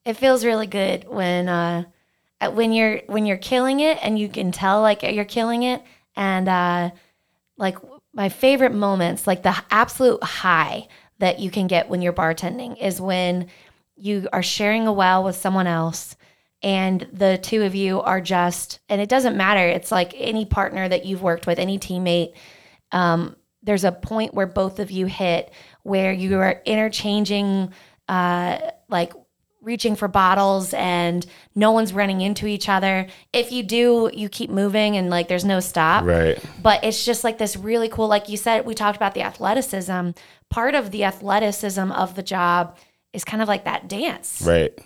It feels really good when uh when you're when you're killing it and you can tell like you're killing it and uh like my favorite moments, like the absolute high that you can get when you're bartending is when you are sharing a well with someone else and the two of you are just and it doesn't matter. It's like any partner that you've worked with any teammate um, there's a point where both of you hit where you are interchanging uh, like reaching for bottles and no one's running into each other. If you do you keep moving and like there's no stop. Right. but it's just like this really cool like you said we talked about the athleticism. Part of the athleticism of the job is kind of like that dance. Right.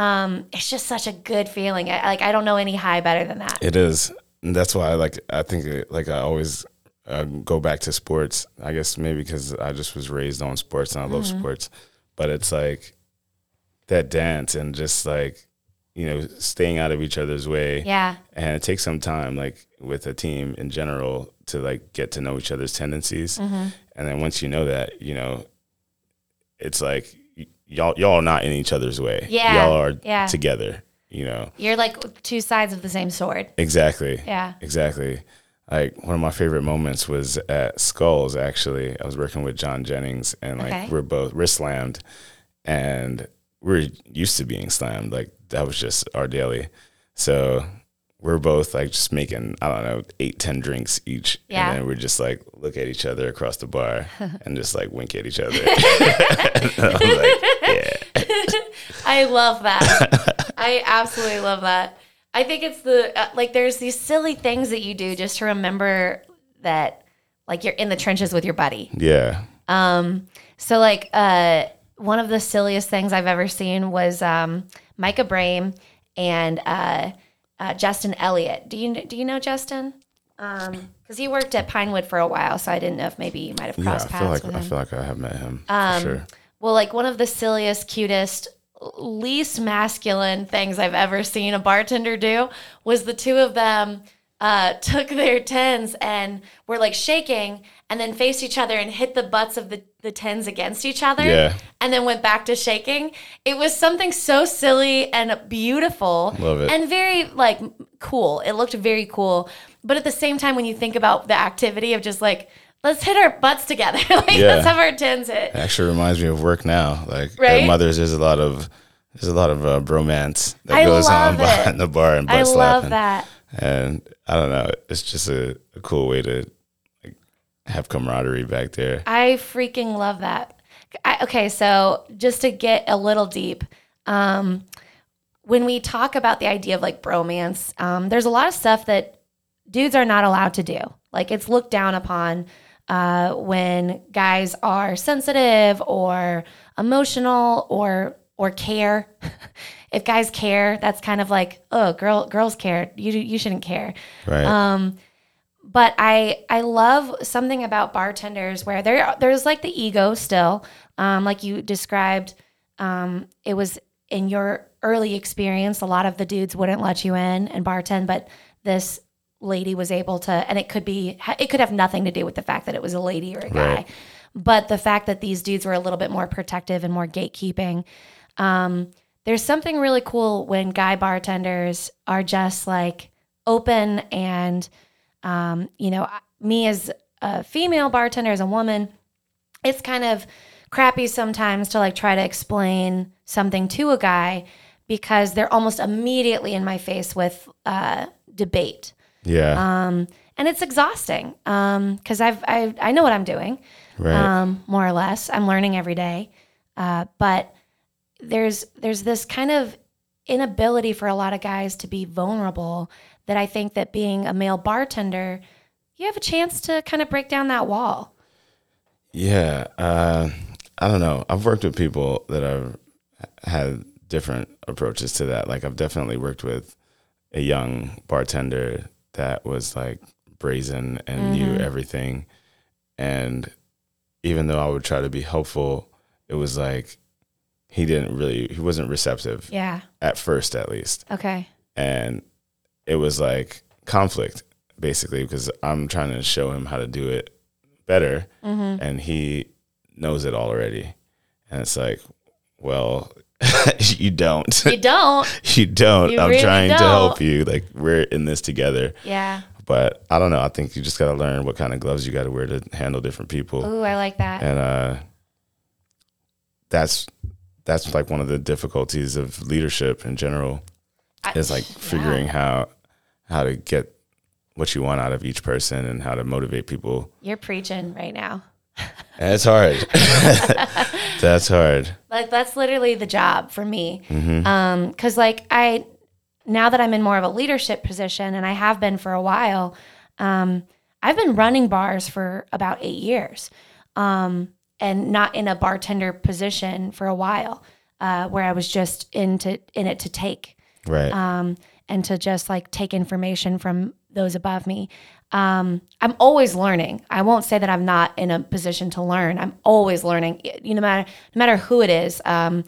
Um, it's just such a good feeling. I, like I don't know any high better than that. It is. And that's why I like I think it- like I always uh, go back to sports. I guess maybe because I just was raised on sports and I love Mm-hmm. sports. But it's like that dance and just like you know staying out of each other's way. Yeah, And it takes some time, like with a team in general, to like get to know each other's tendencies. Mm-hmm. And then once you know that, you know, it's like y'all y'all are not in each other's way. Yeah, Y'all are yeah. together. You know. you're like two sides of the same sword. Exactly. Yeah. Exactly. Like one of my favorite moments was at Skulls. Actually, I was working with John Jennings, and like Okay. we're both we're slammed, and we're used to being slammed. Like that was just our daily. So we're both like just making I don't know eight ten drinks each, Yeah. and then we're just like look at each other across the bar <laughs> and just like wink at each other. <laughs> <laughs> And I'm like, yeah, <laughs> I love that. <laughs> I absolutely love that. I think it's the uh, like there's these silly things that you do just to remember that like you're in the trenches with your buddy. yeah, Um, so like uh, one of the silliest things I've ever seen was um, Micah Brame and uh, uh, Justin Elliott. Do you do you know Justin? Um Because he worked at Pinewood for a while, so I didn't know if maybe you might have yeah. crossed I feel paths like with I feel like I have met him Um, for sure. Well, like one of the silliest, cutest, least masculine things I've ever seen a bartender do was the two of them uh, took their tins and were like shaking and then faced each other and hit the butts of the, the tins against each other Yeah. and then went back to shaking. It was something so silly and beautiful Love it. and very like cool. It looked very cool. But at the same time, when you think about the activity of just like, let's hit our butts together, <laughs> like Yeah. let's have our tins hit. It actually reminds me of work now. Like Right? at Mothers, there's a lot of there's a lot of uh, bromance that I goes on behind the bar and butt I slapping. love that. And I don't know, it's just a, a cool way to like have camaraderie back there. I freaking love that. I, okay, so just to get a little deep, um, when we talk about the idea of like bromance, um, there's a lot of stuff that dudes are not allowed to do. Like it's looked down upon uh, when guys are sensitive or emotional or or care. <laughs> if guys care, that's kind of like, oh, girl, girls care. You you shouldn't care. Right. Um, but I I love something about bartenders where there there's like the ego still, um, like you described. Um, it was in your early experience, a lot of the dudes wouldn't let you in and bartend, but this lady was able to, and it could be, it could have nothing to do with the fact that it was a lady or a guy, Right. but the fact that these dudes were a little bit more protective and more gatekeeping. Um, there's something really cool when guy bartenders are just like open and, um, you know, me as a female bartender, as a woman, it's kind of crappy sometimes to like try to explain something to a guy because they're almost immediately in my face with uh, debate. Yeah. Um, and it's exhausting because I've I, I know what I'm doing, right. um, more or less. I'm learning every day, uh, but there's there's this kind of inability for a lot of guys to be vulnerable that I think that being a male bartender, you have a chance to kind of break down that wall. Yeah, uh, I don't know. I've worked with people that have had different approaches to that. Like I've definitely worked with a young bartender that was like brazen and knew everything, and even though I would try to be helpful, it was like he didn't really he wasn't receptive Yeah. at first, at least, Okay. and it was like conflict basically because I'm trying to show him how to do it better Mm-hmm. and he knows it already. And it's like, well, <laughs> you don't. You don't. <laughs> you don't. You I'm really trying to don't. help you. Like we're in this together. Yeah. But I don't know. I think you just got to learn what kind of gloves you got to wear to handle different people. Ooh, I like that. And uh that's that's like one of the difficulties of leadership in general I- is like figuring how how to get what you want out of each person and how to motivate people. You're preaching right now. It's hard. <laughs> that's hard. Like that's literally the job for me. Mm-hmm. Um, cause like I, now that I'm in more of a leadership position and I have been for a while, um, I've been running bars for about eight years, um, and not in a bartender position for a while, uh, where I was just into in it to take. Right. um, and to just like take information from those above me. Um, I'm always learning. I won't say that I'm not in a position to learn. I'm always learning. You know, no matter no matter who it is. Um,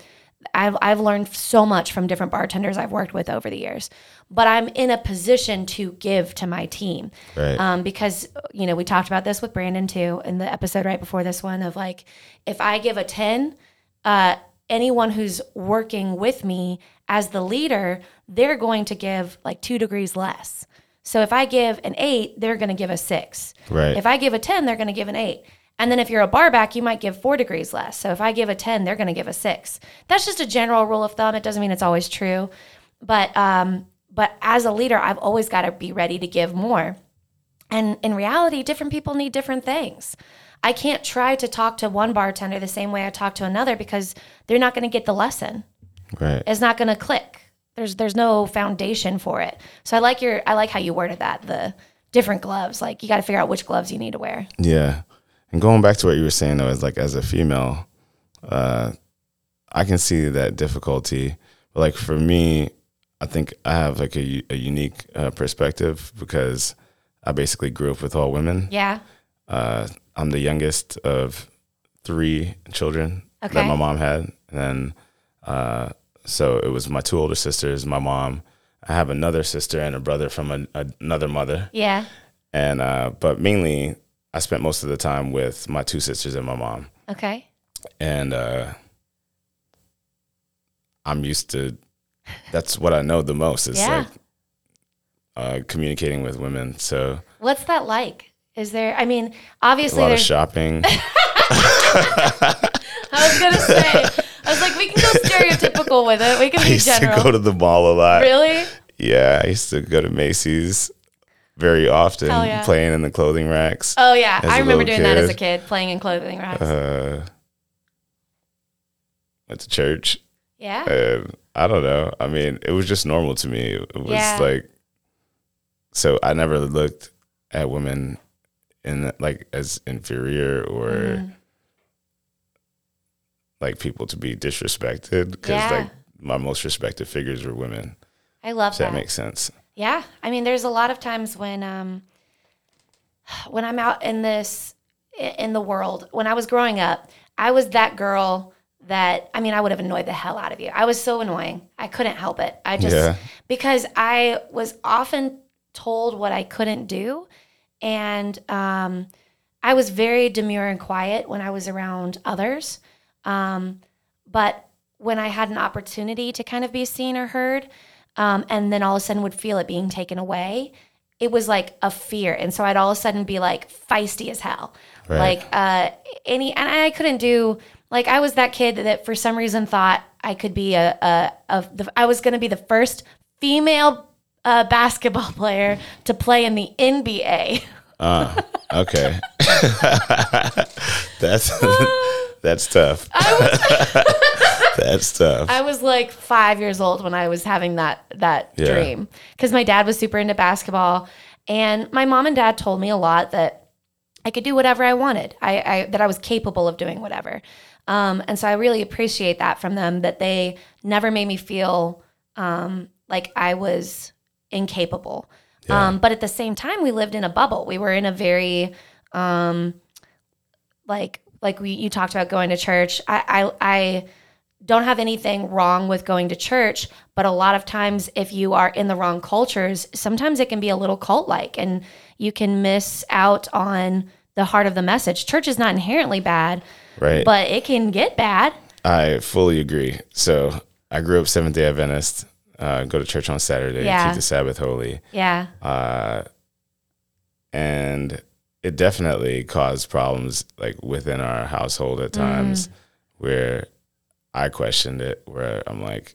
I've I've learned so much from different bartenders I've worked with over the years. But I'm in a position to give to my team right. um, because you know we talked about this with Brandon too in the episode right before this one of like if I give a ten, uh, anyone who's working with me as the leader, they're going to give like two degrees less. So if I give an eight, they're going to give a six. right. If I give a ten, they're going to give an eight. And then if you're a bar back, you might give four degrees less. So if I give a 10, they're going to give a six. That's just a general rule of thumb. It doesn't mean it's always true. But, um, but as a leader, I've always got to be ready to give more. And in reality, different people need different things. I can't try to talk to one bartender the same way I talk to another because they're not going to get the lesson. right. It's not going to click. There's there's no foundation for it. So I like your I like how you worded that. The different gloves, like you got to figure out which gloves you need to wear. Yeah. And going back to what you were saying though, is like as a female, uh, I can see that difficulty. But like for me, I think I have like a unique uh, perspective because I basically grew up with all women. Yeah. Uh, I'm the youngest of three children Okay. that my mom had. And then, uh, so it was my two older sisters, my mom. I have another sister and a brother from an another mother. Yeah. And, uh, but mainly I spent most of the time with my two sisters and my mom. Okay. And, uh, I'm used to, that's what I know the most. It's Yeah. like, uh, communicating with women. So What's that like? Is there? I mean, a obviously, lot of there's. shopping. <laughs> I was gonna say. I was like, we can go stereotypical with it. We can <laughs> I be used general. to go to the mall a lot. really? Yeah, I used to go to Macy's very often, Hell yeah. playing in the clothing racks. Oh yeah, I remember doing that as a kid. kid, playing in clothing racks. Uh, went to church. Yeah. And I don't know. I mean, it was just normal to me. It was Yeah. like, so I never looked at women in like as inferior or Mm-hmm. Like people to be disrespected because Yeah. like my most respected figures were women. I love that. that makes sense. Yeah, I mean, there's a lot of times when um, when I'm out in this in the world. When I was growing up, I was that girl that I mean, I would have annoyed the hell out of you. I was so annoying. I couldn't help it. I just Yeah. because I was often told what I couldn't do, and um, I was very demure and quiet when I was around others. Um, but when I had an opportunity to kind of be seen or heard, um, and then all of a sudden would feel it being taken away, it was like a fear. And so I'd all of a sudden be like feisty as hell. Right. Like uh, any, and I couldn't do, like, I was that kid that for some reason thought I could be a, a, a the, I was going to be the first female uh, basketball <laughs> player to play in the NBA. Uh, okay. <laughs> that's <laughs> that's tough. <laughs> <laughs> that's tough. I was like five years old when I was having that that Yeah. dream because my dad was super into basketball, and my mom and dad told me a lot that I could do whatever I wanted. I, I that I was capable of doing whatever, um, and so I really appreciate that from them that they never made me feel um, like I was incapable. Um, but at the same time, we lived in a bubble. We were in a very um, like like we you talked about going to church. I I, I don't have anything wrong with going to church, but a lot of times if you are in the wrong cultures, sometimes it can be a little cult like and you can miss out on the heart of the message. Church is not inherently bad, right. but it can get bad. I fully agree. So I grew up Seventh Day Adventist. Uh, go to church on Saturday. Yeah. Keep the Sabbath holy. Yeah. uh, and it definitely caused problems like within our household at times where I questioned it where I'm like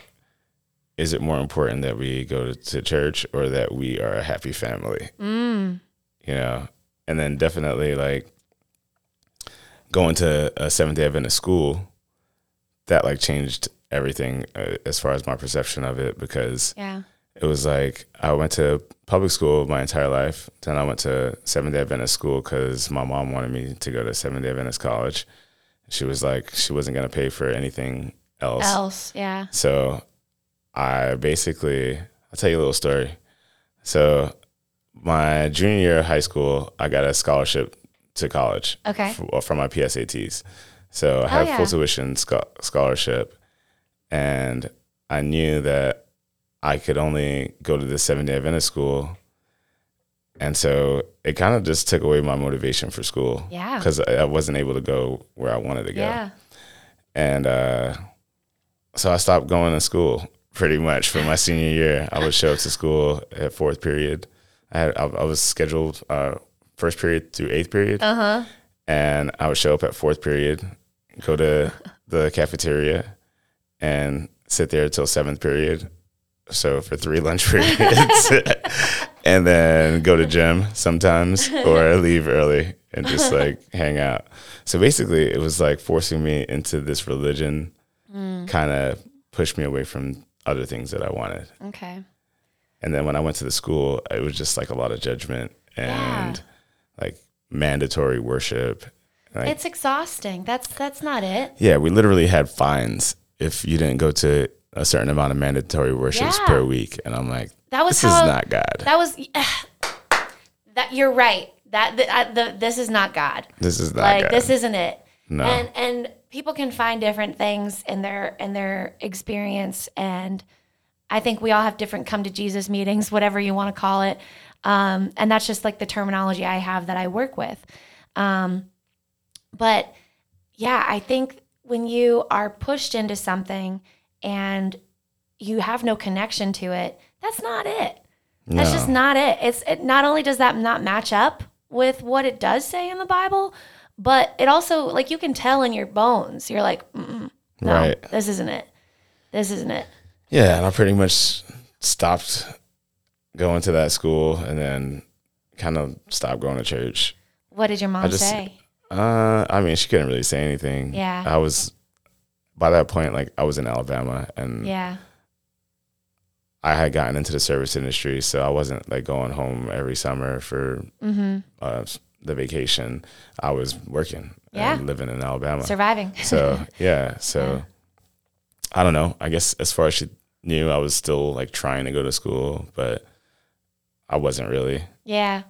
is it more important that we go to, to church or that we are a happy family Mm. you know and then definitely like going to a Seventh Day Adventist school that like changed everything uh, as far as my perception of it because Yeah. It was like I went to public school my entire life. Then I went to Seventh Day Adventist school because my mom wanted me to go to Seventh Day Adventist college. She was like, she wasn't going to pay for anything else. Else. Yeah. So I basically, I'll tell you a little story. So my junior year of high school, I got a scholarship to college Okay. f- from my PSATs. So I Oh, had yeah. full tuition scho- scholarship, and I knew that I could only go to the seven day Adventist school, and so it kind of just took away my motivation for school. Yeah. because I wasn't able to go where I wanted to go, Yeah. and uh, so I stopped going to school pretty much for my <laughs> senior year. I would show up to school at fourth period. I had I, I was scheduled uh, first period through eighth period Uh huh. and I would show up at fourth period, go to <laughs> the cafeteria, and sit there till seventh period. So for three lunch <laughs> periods, <laughs> and then go to gym sometimes <laughs> or leave early and just like hang out. So basically, it was like forcing me into this religion, mm. kind of pushed me away from other things that I wanted. Okay. And then when I went to the school, it was just like a lot of judgment and like mandatory worship. Like, It's exhausting. That's that's not it. yeah, we literally had fines if you didn't go to a certain amount of mandatory worships Yeah. per week. And I'm like, That was this how is not God. that was <sighs> that you're right. That the, uh, the this is not God. this is not like God. this isn't it. No. And and people can find different things in their in their experience and I think we all have different come to Jesus meetings, whatever you want to call it. Um, and that's just like the terminology I have that I work with. Um, but yeah, I think when you are pushed into something and you have no connection to it, that's not it. That's No. just not it. It's it, not only does that not match up with what it does say in the Bible, but it also like you can tell in your bones. You're like, no, Right. this isn't it. This isn't it. yeah, and I pretty much stopped going to that school and then kind of stopped going to church. What did your mom just- say? Uh, I mean, she couldn't really say anything. Yeah. I was by that point, like I was in Alabama and Yeah. I had gotten into the service industry, so I wasn't like going home every summer for Mm-hmm. uh, the vacation. I was working Yeah. and living in Alabama. Surviving. So <laughs> yeah, so Yeah. I don't know. I guess as far as she knew, I was still like trying to go to school, but I wasn't really. yeah.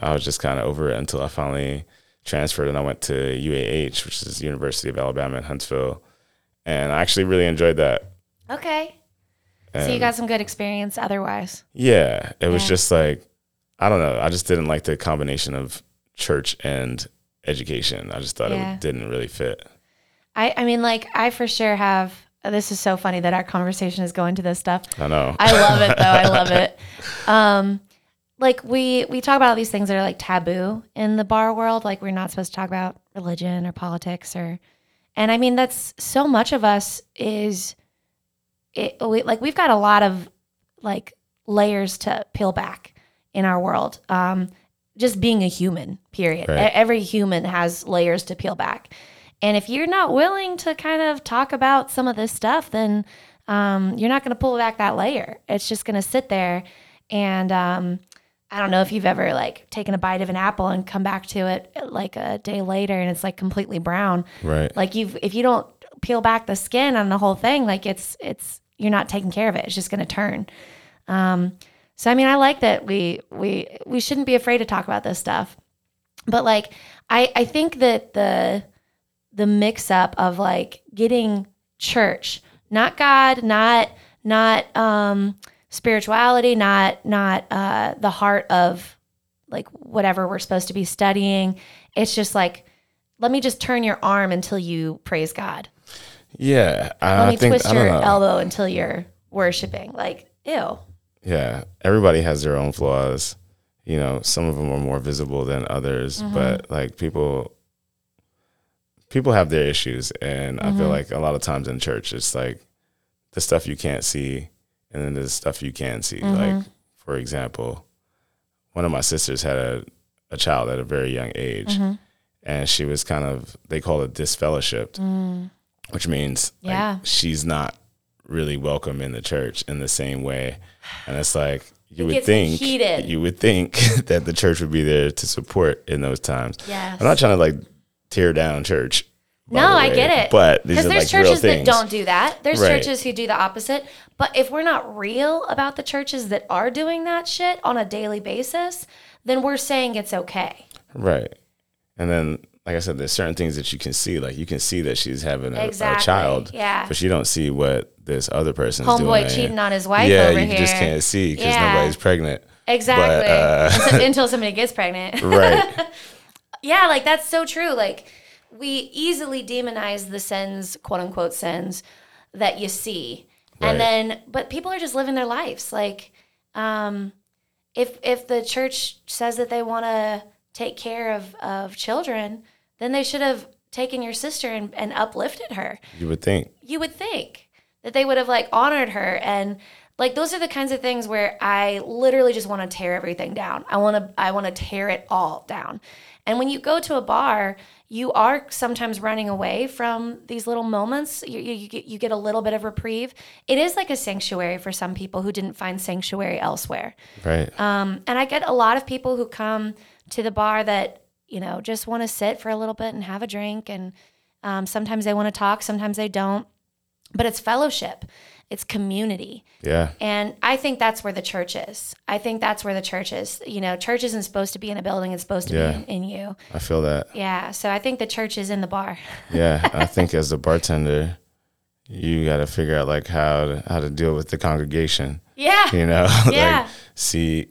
I was just kind of over it until I finally transferred and I went to UAH, which is University of Alabama in Huntsville, and I actually really enjoyed that. Okay. so you got some good experience otherwise. Yeah, it was just like I don't know. I just didn't like the combination of church and education. I just thought Yeah. it didn't really fit. I, I mean, like, I for sure have. This is so funny that our conversation is going to this stuff. I know. I love it though. I love it. <laughs> Um, like we we talk about all these things that are like taboo in the bar world. Like we're not supposed to talk about religion or politics or, and I mean that's so much of us is, it we, like we've got a lot of like layers to peel back in our world. Um, just being a human, period. Right. Every human has layers to peel back. And if you're not willing to kind of talk about some of this stuff, then um, you're not going to pull back that layer. It's just going to sit there. And um, I don't know if you've ever like taken a bite of an apple and come back to it like a day later and it's like completely brown. right. Like you've if you don't peel back the skin on the whole thing, like it's it's you're not taking care of it. It's just going to turn. Um, so I mean, I like that we we we shouldn't be afraid to talk about this stuff. But like I I think that the the mix up of like getting church, not God, not not um spirituality, not not uh the heart of like whatever we're supposed to be studying. It's just like let me just turn your arm until you praise God. yeah. Let me think twist I your elbow until you're worshiping. Like, ew. Yeah, everybody has their own flaws. You know, some of them are more visible than others, Mm-hmm. but like people people have their issues and I Mm-hmm. feel like a lot of times in church it's like the stuff you can't see and then there's stuff you can see. Mm-hmm. Like for example, one of my sisters had a, a child at a very young age Mm-hmm. and she was kind of they call it disfellowshipped, which means like, Mm. Yeah. she's not really welcome in the church in the same way. And it's like <sighs> you It would think heated. you would think <laughs> that the church would be there to support in those times. Yes. I'm not trying to like tear down church. No, I get it. But Because there's like churches that don't do that. There's Right. churches who do the opposite. But if we're not real about the churches that are doing that shit on a daily basis, then we're saying it's okay. Right. And then like I said, there's certain things that you can see. Like you can see that she's having a, a child. Yeah. But you don't see what this other person's Homeboy doing. Homeboy cheating on his wife yeah, over you here. just can't see because Yeah. nobody's pregnant. Exactly. uh, until, until <laughs> somebody gets pregnant. Right. <laughs> Yeah, like that's so true. Like we easily demonize the sins, quote unquote sins that you see. Right. And then but people are just living their lives. Like um if if the church says that they want to take care of of children, then they should have taken your sister and, and uplifted her you would think. you would think that they would have like honored her and like those are the kinds of things where I literally just want to tear everything down. I want to I want to tear it all down. And when you go to a bar, you are sometimes running away from these little moments. You, you, you, get, you get a little bit of reprieve. It is like a sanctuary for some people who didn't find sanctuary elsewhere. Right. Um, and I get a lot of people who come to the bar that, you know, just want to sit for a little bit and have a drink. And um, sometimes they want to talk, sometimes they don't. But it's fellowship, it's community. yeah. And I think that's where the church is. I think that's where the church is. You know, church isn't supposed to be in a building, it's supposed to Yeah. be in, in you. I feel that. Yeah. So I think the church is in the bar. <laughs> Yeah, I think as a bartender, you got to figure out like how to, how to deal with the congregation. Yeah. You know, <laughs> Yeah. like see,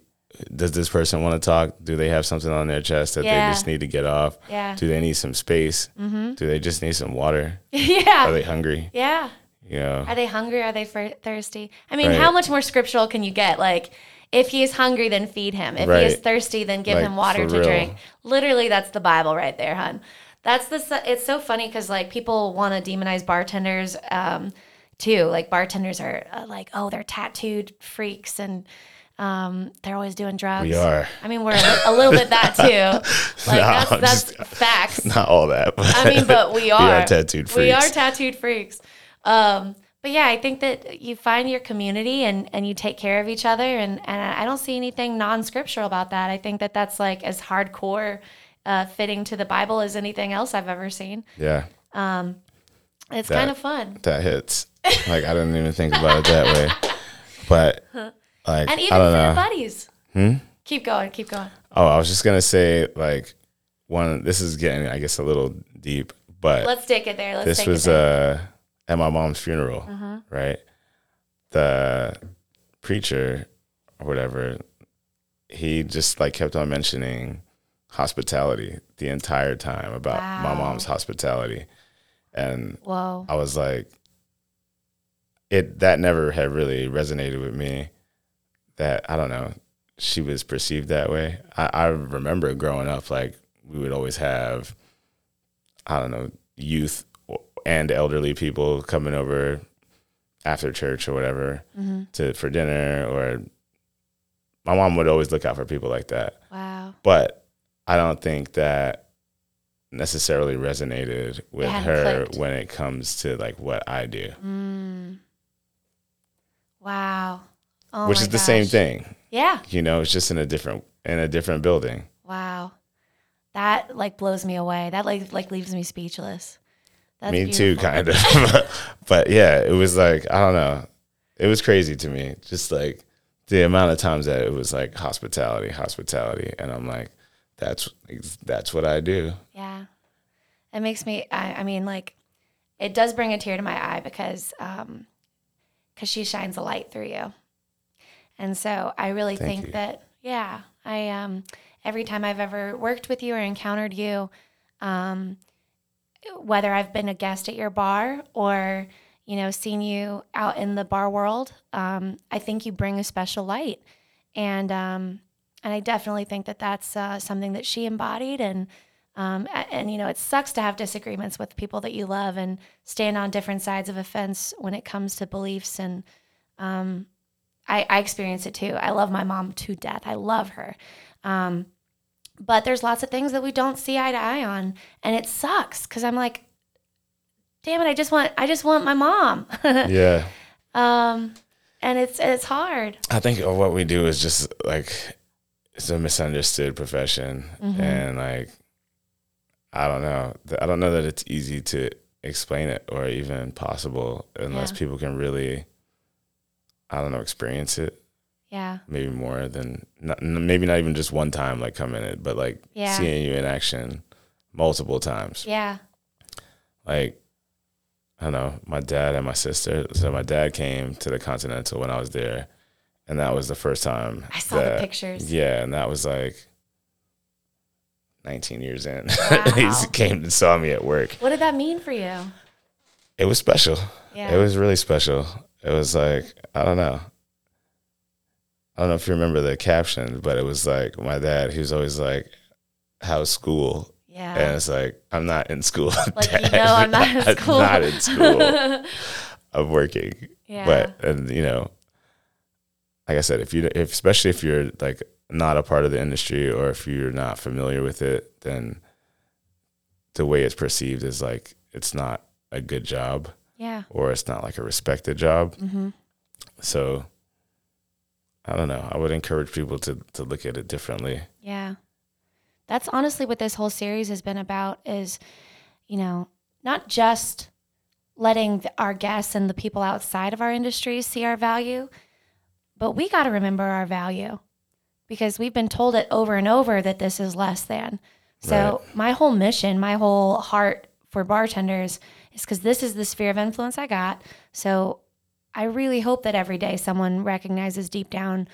does this person want to talk? Do they have something on their chest that Yeah. they just need to get off? Yeah. Do they need some space? Mm-hmm. Do they just need some water? <laughs> Yeah. Are they hungry? Yeah. Know, Are they hungry? Are they thirsty? I mean, Right. how much more scriptural can you get? Like, if he is hungry, then feed him. If he is thirsty, then give Like, him water to real. drink. Literally, that's the Bible right there, hun. That's the. It's so funny because like people want to demonize bartenders, um, too. Like bartenders are uh, like, oh, they're tattooed freaks and. Um, they're always doing drugs. We are. I mean, we're a, a little bit that too. <laughs> Like No, that's that's just- facts. Not all that. But I mean, but we are. <laughs> we are tattooed freaks. We are tattooed freaks. Um, but yeah, I think that you find your community and, and you take care of each other. And, and I don't see anything non scriptural about that. I think that that's like as hardcore uh, fitting to the Bible as anything else I've ever seen. yeah, It's That- kind of fun. that hits. Like I didn't even think about it that way. But like And even I don't your know. buddies. Hmm? Keep going, keep going. Oh, I was just gonna say like one. This is getting, I guess, a little deep, but Let's take it there. Let's this take was it there. uh at my mom's funeral, uh-huh. right? The preacher or whatever, he just like kept on mentioning hospitality the entire time about my mom's hospitality, and Whoa. I was like, it that never had really resonated with me. That I don't know, she was perceived that way. I, I remember growing up, like we would always have, I don't know, youth and elderly people coming over after church or whatever to for dinner, or my mom would always look out for people like that. Wow. But I don't think that necessarily resonated with her clicked. when it comes to like what I do, Mm. Wow. Oh which is the same thing. Yeah. You know, it's just in a different in a different building. Wow. That like blows me away. That like like leaves me speechless. That's me too, kind of. <laughs> but yeah, it was like I don't know. It was crazy to me, just like the amount of times that it was like hospitality, hospitality, and I'm like, that's that's what I do. Yeah. It makes me I, I mean like it does bring a tear to my eye because um cuz she shines a light through you. And so I really Thank think you. that yeah, I um every time I've ever worked with you or encountered you um whether I've been a guest at your bar or you know seen you out in the bar world, um I think you bring a special light. And um and I definitely think that that's uh, something that she embodied and um, and you know, it sucks to have disagreements with people that you love and stand on different sides of a fence when it comes to beliefs. And um, I, I experience it too. I love my mom to death. I love her. Um, but there's lots of things that we don't see eye to eye on, and it sucks because I'm like, damn it, I just want, I just want my mom. <laughs> Yeah. um, and it's it's hard. I think what we do is just like it's a misunderstood profession, Mm-hmm. and like I don't know, I don't know that it's easy to explain it or even possible unless Yeah. people can really, I don't know, experience it. Yeah, Maybe more than not, maybe not even just one time, like coming in it, but like Yeah. seeing you in action multiple times. yeah, Like I don't know, my dad and my sister. So my dad came to the Continental when I was there, and that was the first time. I saw the pictures. Yeah, and that was like 19 years in. <laughs> Wow. he came and saw me at work. What did that mean for you? It was special. Yeah. It was really special. It was like I don't know. I don't know if you remember the caption, but it was like my dad. He was always like, "How's school?" Yeah. And it's like I'm not in school. <laughs> Like, you Dad. know I'm not in <laughs> school. not in school. <laughs> I'm working. Yeah. But and you know, like I said, if you if especially if you're like not a part of the industry or if you're not familiar with it, then the way it's perceived is like it's not a good job yeah. or it's not like a respected job. Mm-hmm. So I don't know. I would encourage people to to look at it differently. Yeah. That's honestly what this whole series has been about is, you know, not just letting the, our guests and the people outside of our industry see our value, but we got to remember our value because we've been told it over and over that this is less than. So, my whole mission, my whole heart for bartenders is because this is the sphere of influence I got. So, I really hope that every day someone recognizes deep down,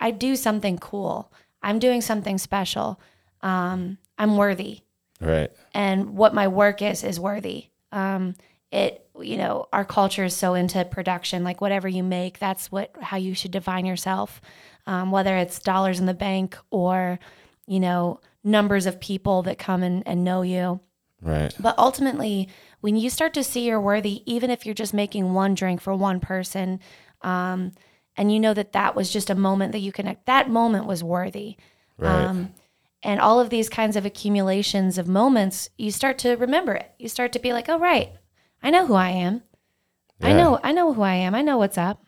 I do something cool. I'm doing something special. Um, I'm worthy Right. and what my work is is worthy. Um, it you know our culture is so into production, like whatever you make, that's what how you should define yourself. Um, whether it's dollars in the bank or you know numbers of people that come and, and know you. Right. But ultimately, when you start to see you're worthy, even if you're just making one drink for one person, um, and you know that that was just a moment that you connect. That moment was worthy. Right. Um, and all of these kinds of accumulations of moments, you start to remember it. You start to be like, oh, right, I know who I am. I know, I know who I am. I know what's up.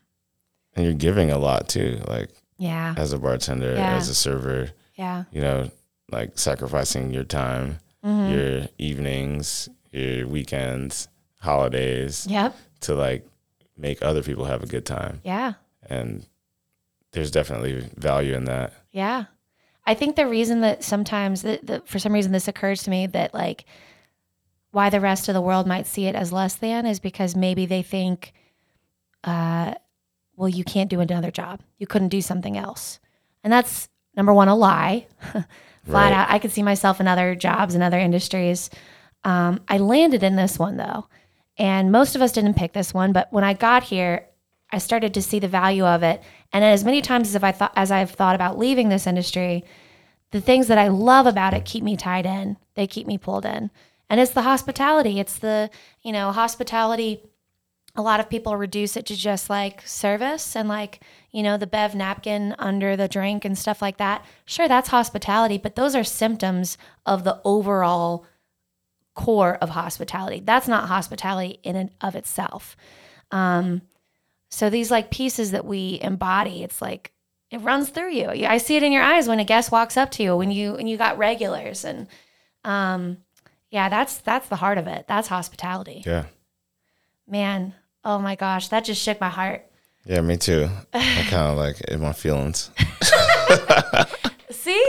and you're giving a lot too, like Yeah. as a bartender, Yeah. as a server, Yeah. you know, like sacrificing your time, Mm-hmm. your evenings, your weekends, holidays Yep. to like make other people have a good time. Yeah. And there's definitely value in that. Yeah. I think the reason that sometimes that, that for some reason this occurs to me that like why the rest of the world might see it as less than is because maybe they think uh well you can't do another job. You couldn't do something else. And that's number one a lie. <laughs> Flat Right. out I could see myself in other jobs and other industries. Um, I landed in this one though. And most of us didn't pick this one, but when I got here, I started to see the value of it. And as many times as if I thought as I've thought about leaving this industry, the things that I love about it keep me tied in. They keep me pulled in. And it's the hospitality. It's the, you know, hospitality. A lot of people reduce it to just like service and like, you know, the bev napkin under the drink and stuff like that. Sure, that's hospitality, but those are symptoms of the overall core of hospitality. That's not hospitality in and of itself. Um, so these like pieces that we embody, it's like it runs through you. I see it in your eyes when a guest walks up to you when you when you got regulars and um yeah, that's that's the heart of it. That's hospitality. Yeah. Man, oh my gosh, that just shook my heart. Yeah, me too. I kind of <laughs> like in my feelings. See,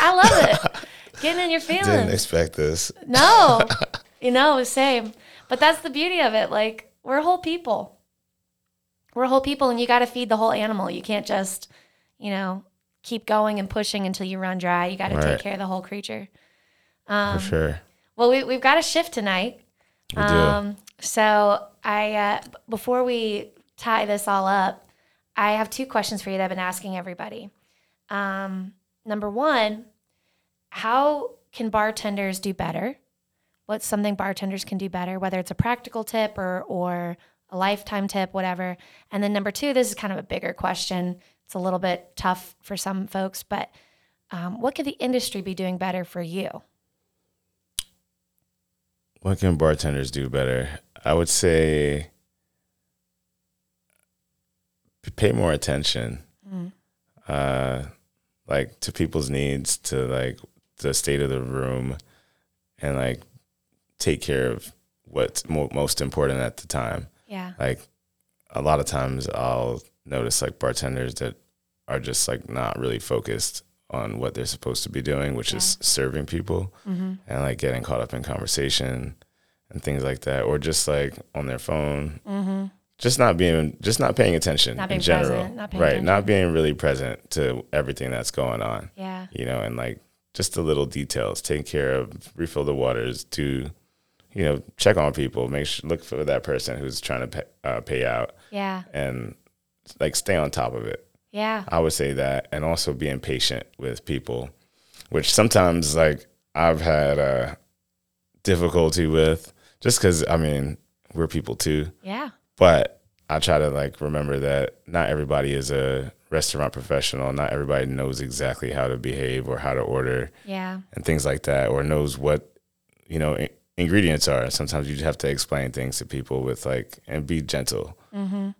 I love it. Getting in your <laughs> feelings. Didn't expect this. No, <laughs> you know, same. But that's the beauty of it. Like we're whole people. We're whole people, and you got to feed the whole animal. You can't just, you know, keep going and pushing until you run dry. You got to Right. take care of the whole creature. Um, For sure. Well, we, we've got a shift tonight. We do. Um, so I, uh, before we tie this all up, I have two questions for you that I've been asking everybody. Um, number one, how can bartenders do better? What's something bartenders can do better, whether it's a practical tip or or a lifetime tip, whatever. And then number two, this is kind of a bigger question. It's a little bit tough for some folks, but um, what could the industry be doing better for you? What can bartenders do better? I would say pay more attention, Mm. uh, like to people's needs, to like the state of the room, and like take care of what's mo- most important at the time. Yeah. Like a lot of times, I'll notice like bartenders that are just like not really focused on what they're supposed to be doing, which is serving people Mm-hmm. and like getting caught up in conversation and things like that, or just like on their phone, Mm-hmm. just not being, just not paying attention Not being in general, present, not right? attention. Not being really present to everything that's going on, Yeah. you know, and like just the little details, take care of, refill the waters, to, you know, check on people, make sure look for that person who's trying to pay, uh, pay out, Yeah. and like stay on top of it. Yeah. I would say that, and also being patient with people, which sometimes like I've had uh, difficulty with, just because I mean we're people too. Yeah. But I try to like remember that not everybody is a restaurant professional. Not everybody knows exactly how to behave or how to order Yeah. and things like that, or knows what you know in- ingredients are. Sometimes you just have to explain things to people with like and be gentle. Mm-hmm.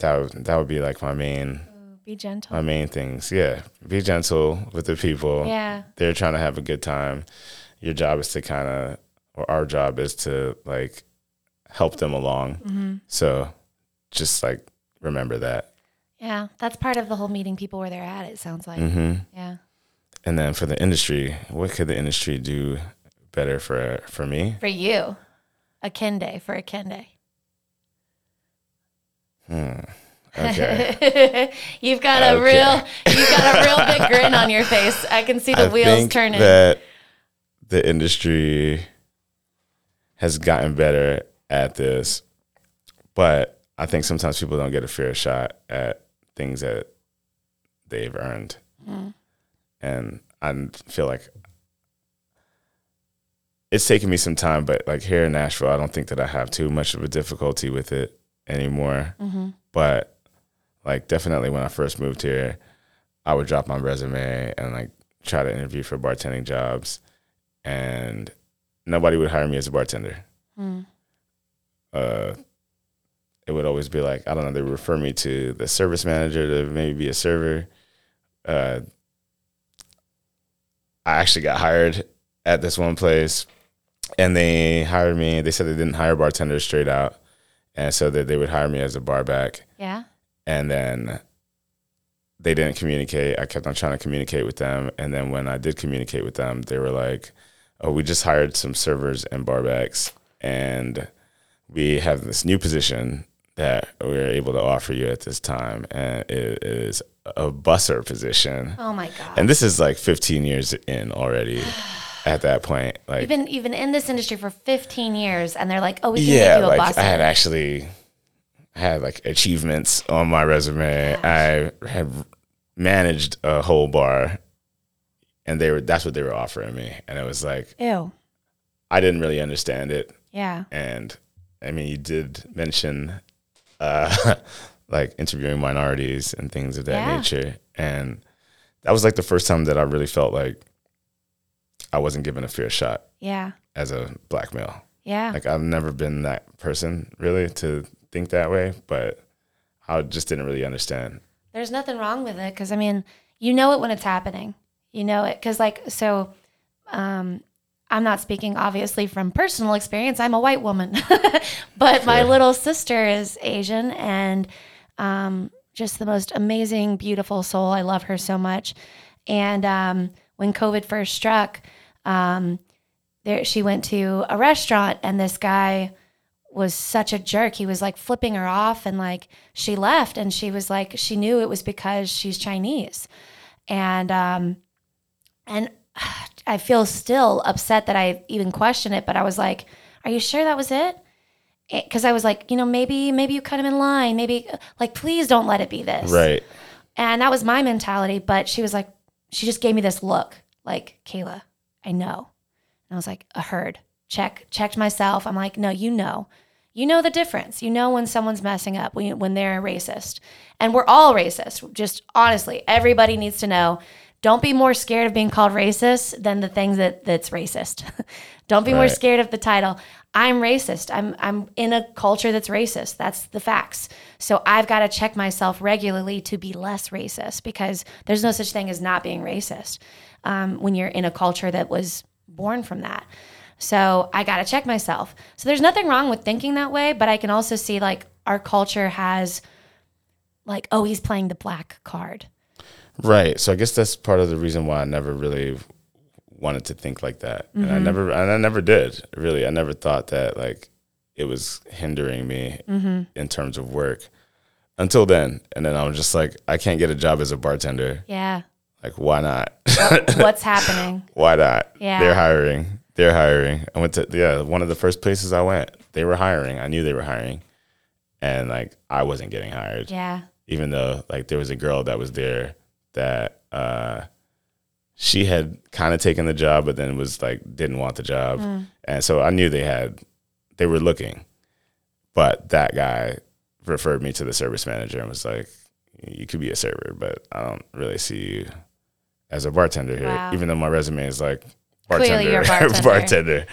That would, that would be like my main Be gentle. my main things. Yeah, be gentle with the people. yeah. They're trying to have a good time. Your job is to kind of, or our job is to like help them along. Mm-hmm. So just like remember that. Yeah. That's part of the whole meeting people where they're at, it sounds like. Mm-hmm. Yeah. And then for the industry, what could the industry do better for for me? For you, Akinde for Akinde. Hmm. Okay. <laughs> you've got a Okay. real, you've got a real big <laughs> grin on your face. I can see the I wheels think turning. that the industry has gotten better at this, but I think sometimes people don't get a fair shot at things that they've earned, Mm. and I feel like it's taken me some time. But like here in Nashville, I don't think that I have too much of a difficulty with it anymore. Mm-hmm. But Like definitely when I first moved here, I would drop my resume and like try to interview for bartending jobs, and nobody would hire me as a bartender. Mm. Uh, it would always be like I don't know. They would refer me to the service manager to maybe be a server. Uh, I actually got hired at this one place, and they hired me. They said they didn't hire bartenders straight out, and so that they would hire me as a bar back. Yeah. And then they didn't communicate. I kept on trying to communicate with them, and then when I did communicate with them, they were like, "Oh, we just hired some servers and barbacks, and we have this new position that we're able to offer you at this time, and it is a busser position." Oh my god. And this is like 15 years in already. <sighs> At that point, like You've been you've been in this industry for 15 years, and they're like, "Oh, we can yeah, you a like boss." I had actually had like achievements on my resume. I had managed a whole bar, and they were that's what they were offering me, and it was like Ew. I didn't really understand it. Yeah. And I mean, you did mention uh, <laughs> like interviewing minorities and things of that Yeah. nature, and that was like the first time that I really felt like I wasn't given a fair shot Yeah. as a black male. Yeah. Like I've never been that person really to think that way, but I just didn't really understand. There's nothing wrong with it because I mean, you know it when it's happening. You know it because like so. Um, I'm not speaking obviously from personal experience. I'm a white woman, <laughs> but my little sister is Asian and um, just the most amazing, beautiful soul. I love her so much. And um, when COVID first struck, um, there she went to a restaurant and this guy was such a jerk. He was like flipping her off and like she left and she was like she knew it was because she's Chinese. And um and <sighs> I feel still upset that I even questioned it, but I was like, "Are you sure that was it?" Because I was like, you know, maybe maybe you cut him in line. Maybe like, please don't let it be this. Right. And that was my mentality. But she was like, she just gave me this look, like, Kayla, I know. And I was like, a herd. Check, checked myself. I'm like, no, you know. You know the difference. You know when someone's messing up, when, when they're racist. And we're all racist. Just honestly, everybody needs to know. Don't be more scared of being called racist than the things that that's racist. <laughs> Don't be more scared of the title. I'm racist. I'm I'm in a culture that's racist. That's the facts. So I've got to check myself regularly to be less racist because there's no such thing as not being racist um, when you're in a culture that was born from that. So I got to check myself. So there's nothing wrong with thinking that way, but I can also see like our culture has like, oh, he's playing the black card. Right. So I guess that's part of the reason why I never really wanted to think like that. And I mm-hmm. never and I never did, really. I never thought that like it was hindering me mm-hmm. in terms of work until then. And then I was just like, I can't get a job as a bartender. Yeah. Like, why not? What's <laughs> happening? why not? Yeah. They're hiring. They're hiring. I went to yeah, one of the first places I went. They were hiring. I knew they were hiring. And like I wasn't getting hired. Yeah. Even though like there was a girl that was there that uh she had kind of taken the job but then was like didn't want the job. And so I knew they had they were looking. But that guy referred me to the service manager and was like, You could be a server, but I don't really see you as a bartender here. Wow. Even though my resume is like Clearly bartender. you're a <laughs> bartender. bartender.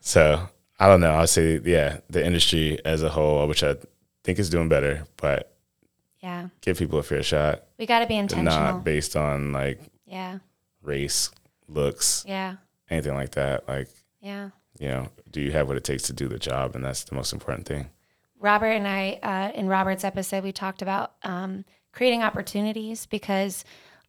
So I don't know. I'll say yeah, the industry as a whole, which I think is doing better, but Yeah. give people a fair shot. We got to be intentional. not based on like yeah. race, looks, Yeah. anything like that. Like, Yeah. you know, do you have what it takes to do the job? And that's the most important thing. Robert and I, uh, in Robert's episode, we talked about um, creating opportunities because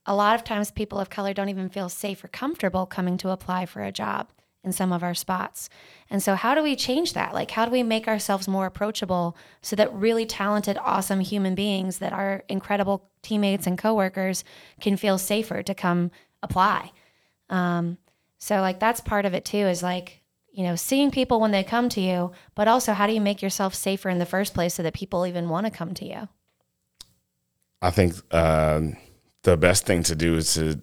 a lot of times people of color don't even feel safe or comfortable coming to apply for a job in some of our spots. And so, how do we change that? Like, how do we make ourselves more approachable so that really talented, awesome human beings that are incredible teammates and coworkers can feel safer to come apply? Um, so, like, that's part of it too is like, you know, seeing people when they come to you, but also how do you make yourself safer in the first place so that people even want to come to you? I think um, the best thing to do is to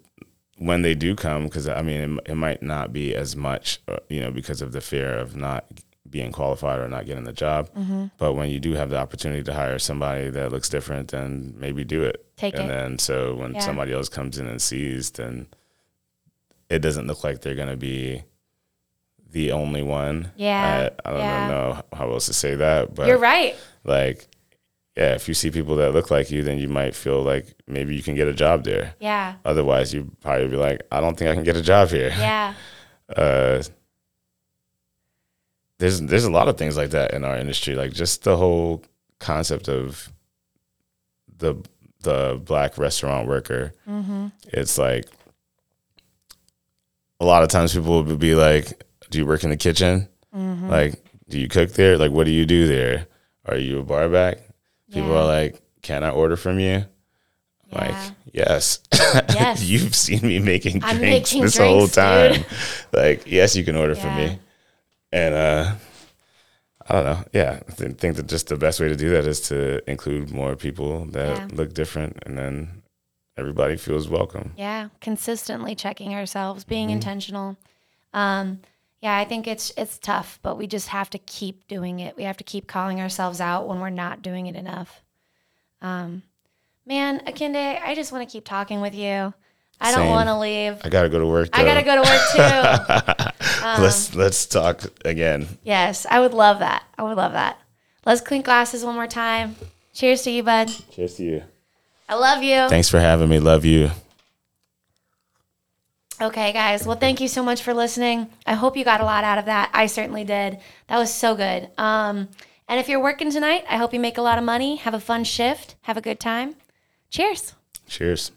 when they do come, because I mean, it, it might not be as much, uh, you know, because of the fear of not being qualified or not getting the job. Mm-hmm. But when you do have the opportunity to hire somebody that looks different, then maybe do it. Take and it. then so when Yeah. somebody else comes in and sees, then it doesn't look like they're gonna be the only one. Yeah, I, I don't yeah. know how else to say that, but You're right. like yeah, if you see people that look like you, then you might feel like maybe you can get a job there. Yeah. Otherwise, you probably be like, I don't think I can get a job here. Yeah. <laughs> Uh, there's there's a lot of things like that in our industry, like just the whole concept of the the black restaurant worker. Mm-hmm. It's like a lot of times people would be like, "Do you work in the kitchen? Mm-hmm. Like, do you cook there? Like, what do you do there? Are you a bar back?" People Yeah. are like, "Can I order from you?" Like, yes. <laughs> Yes. You've seen me making I'm drinks making this whole time. dude. like, yes, you can order from me. And uh I don't know. Yeah, I thi- think that just the best way to do that is to include more people that Yeah. look different, and then everybody feels welcome. Yeah, consistently checking ourselves, being Mm-hmm. intentional. Um, yeah, I think it's it's tough, but we just have to keep doing it. We have to keep calling ourselves out when we're not doing it enough. Um, man, Akinde, I just want to keep talking with you. I don't want to leave. I gotta go to work. I gotta go to work too. <laughs> let's let's talk again. yes, I would love that. I would love that. Let's clink glasses one more time. Cheers to you, bud. Cheers to you. I love you. Thanks for having me. Love you. Okay, guys. Well, thank you so much for listening. I hope you got a lot out of that. I certainly did. That was so good. Um, and if you're working tonight, I hope you make a lot of money. Have a fun shift. Have a good time. Cheers. Cheers.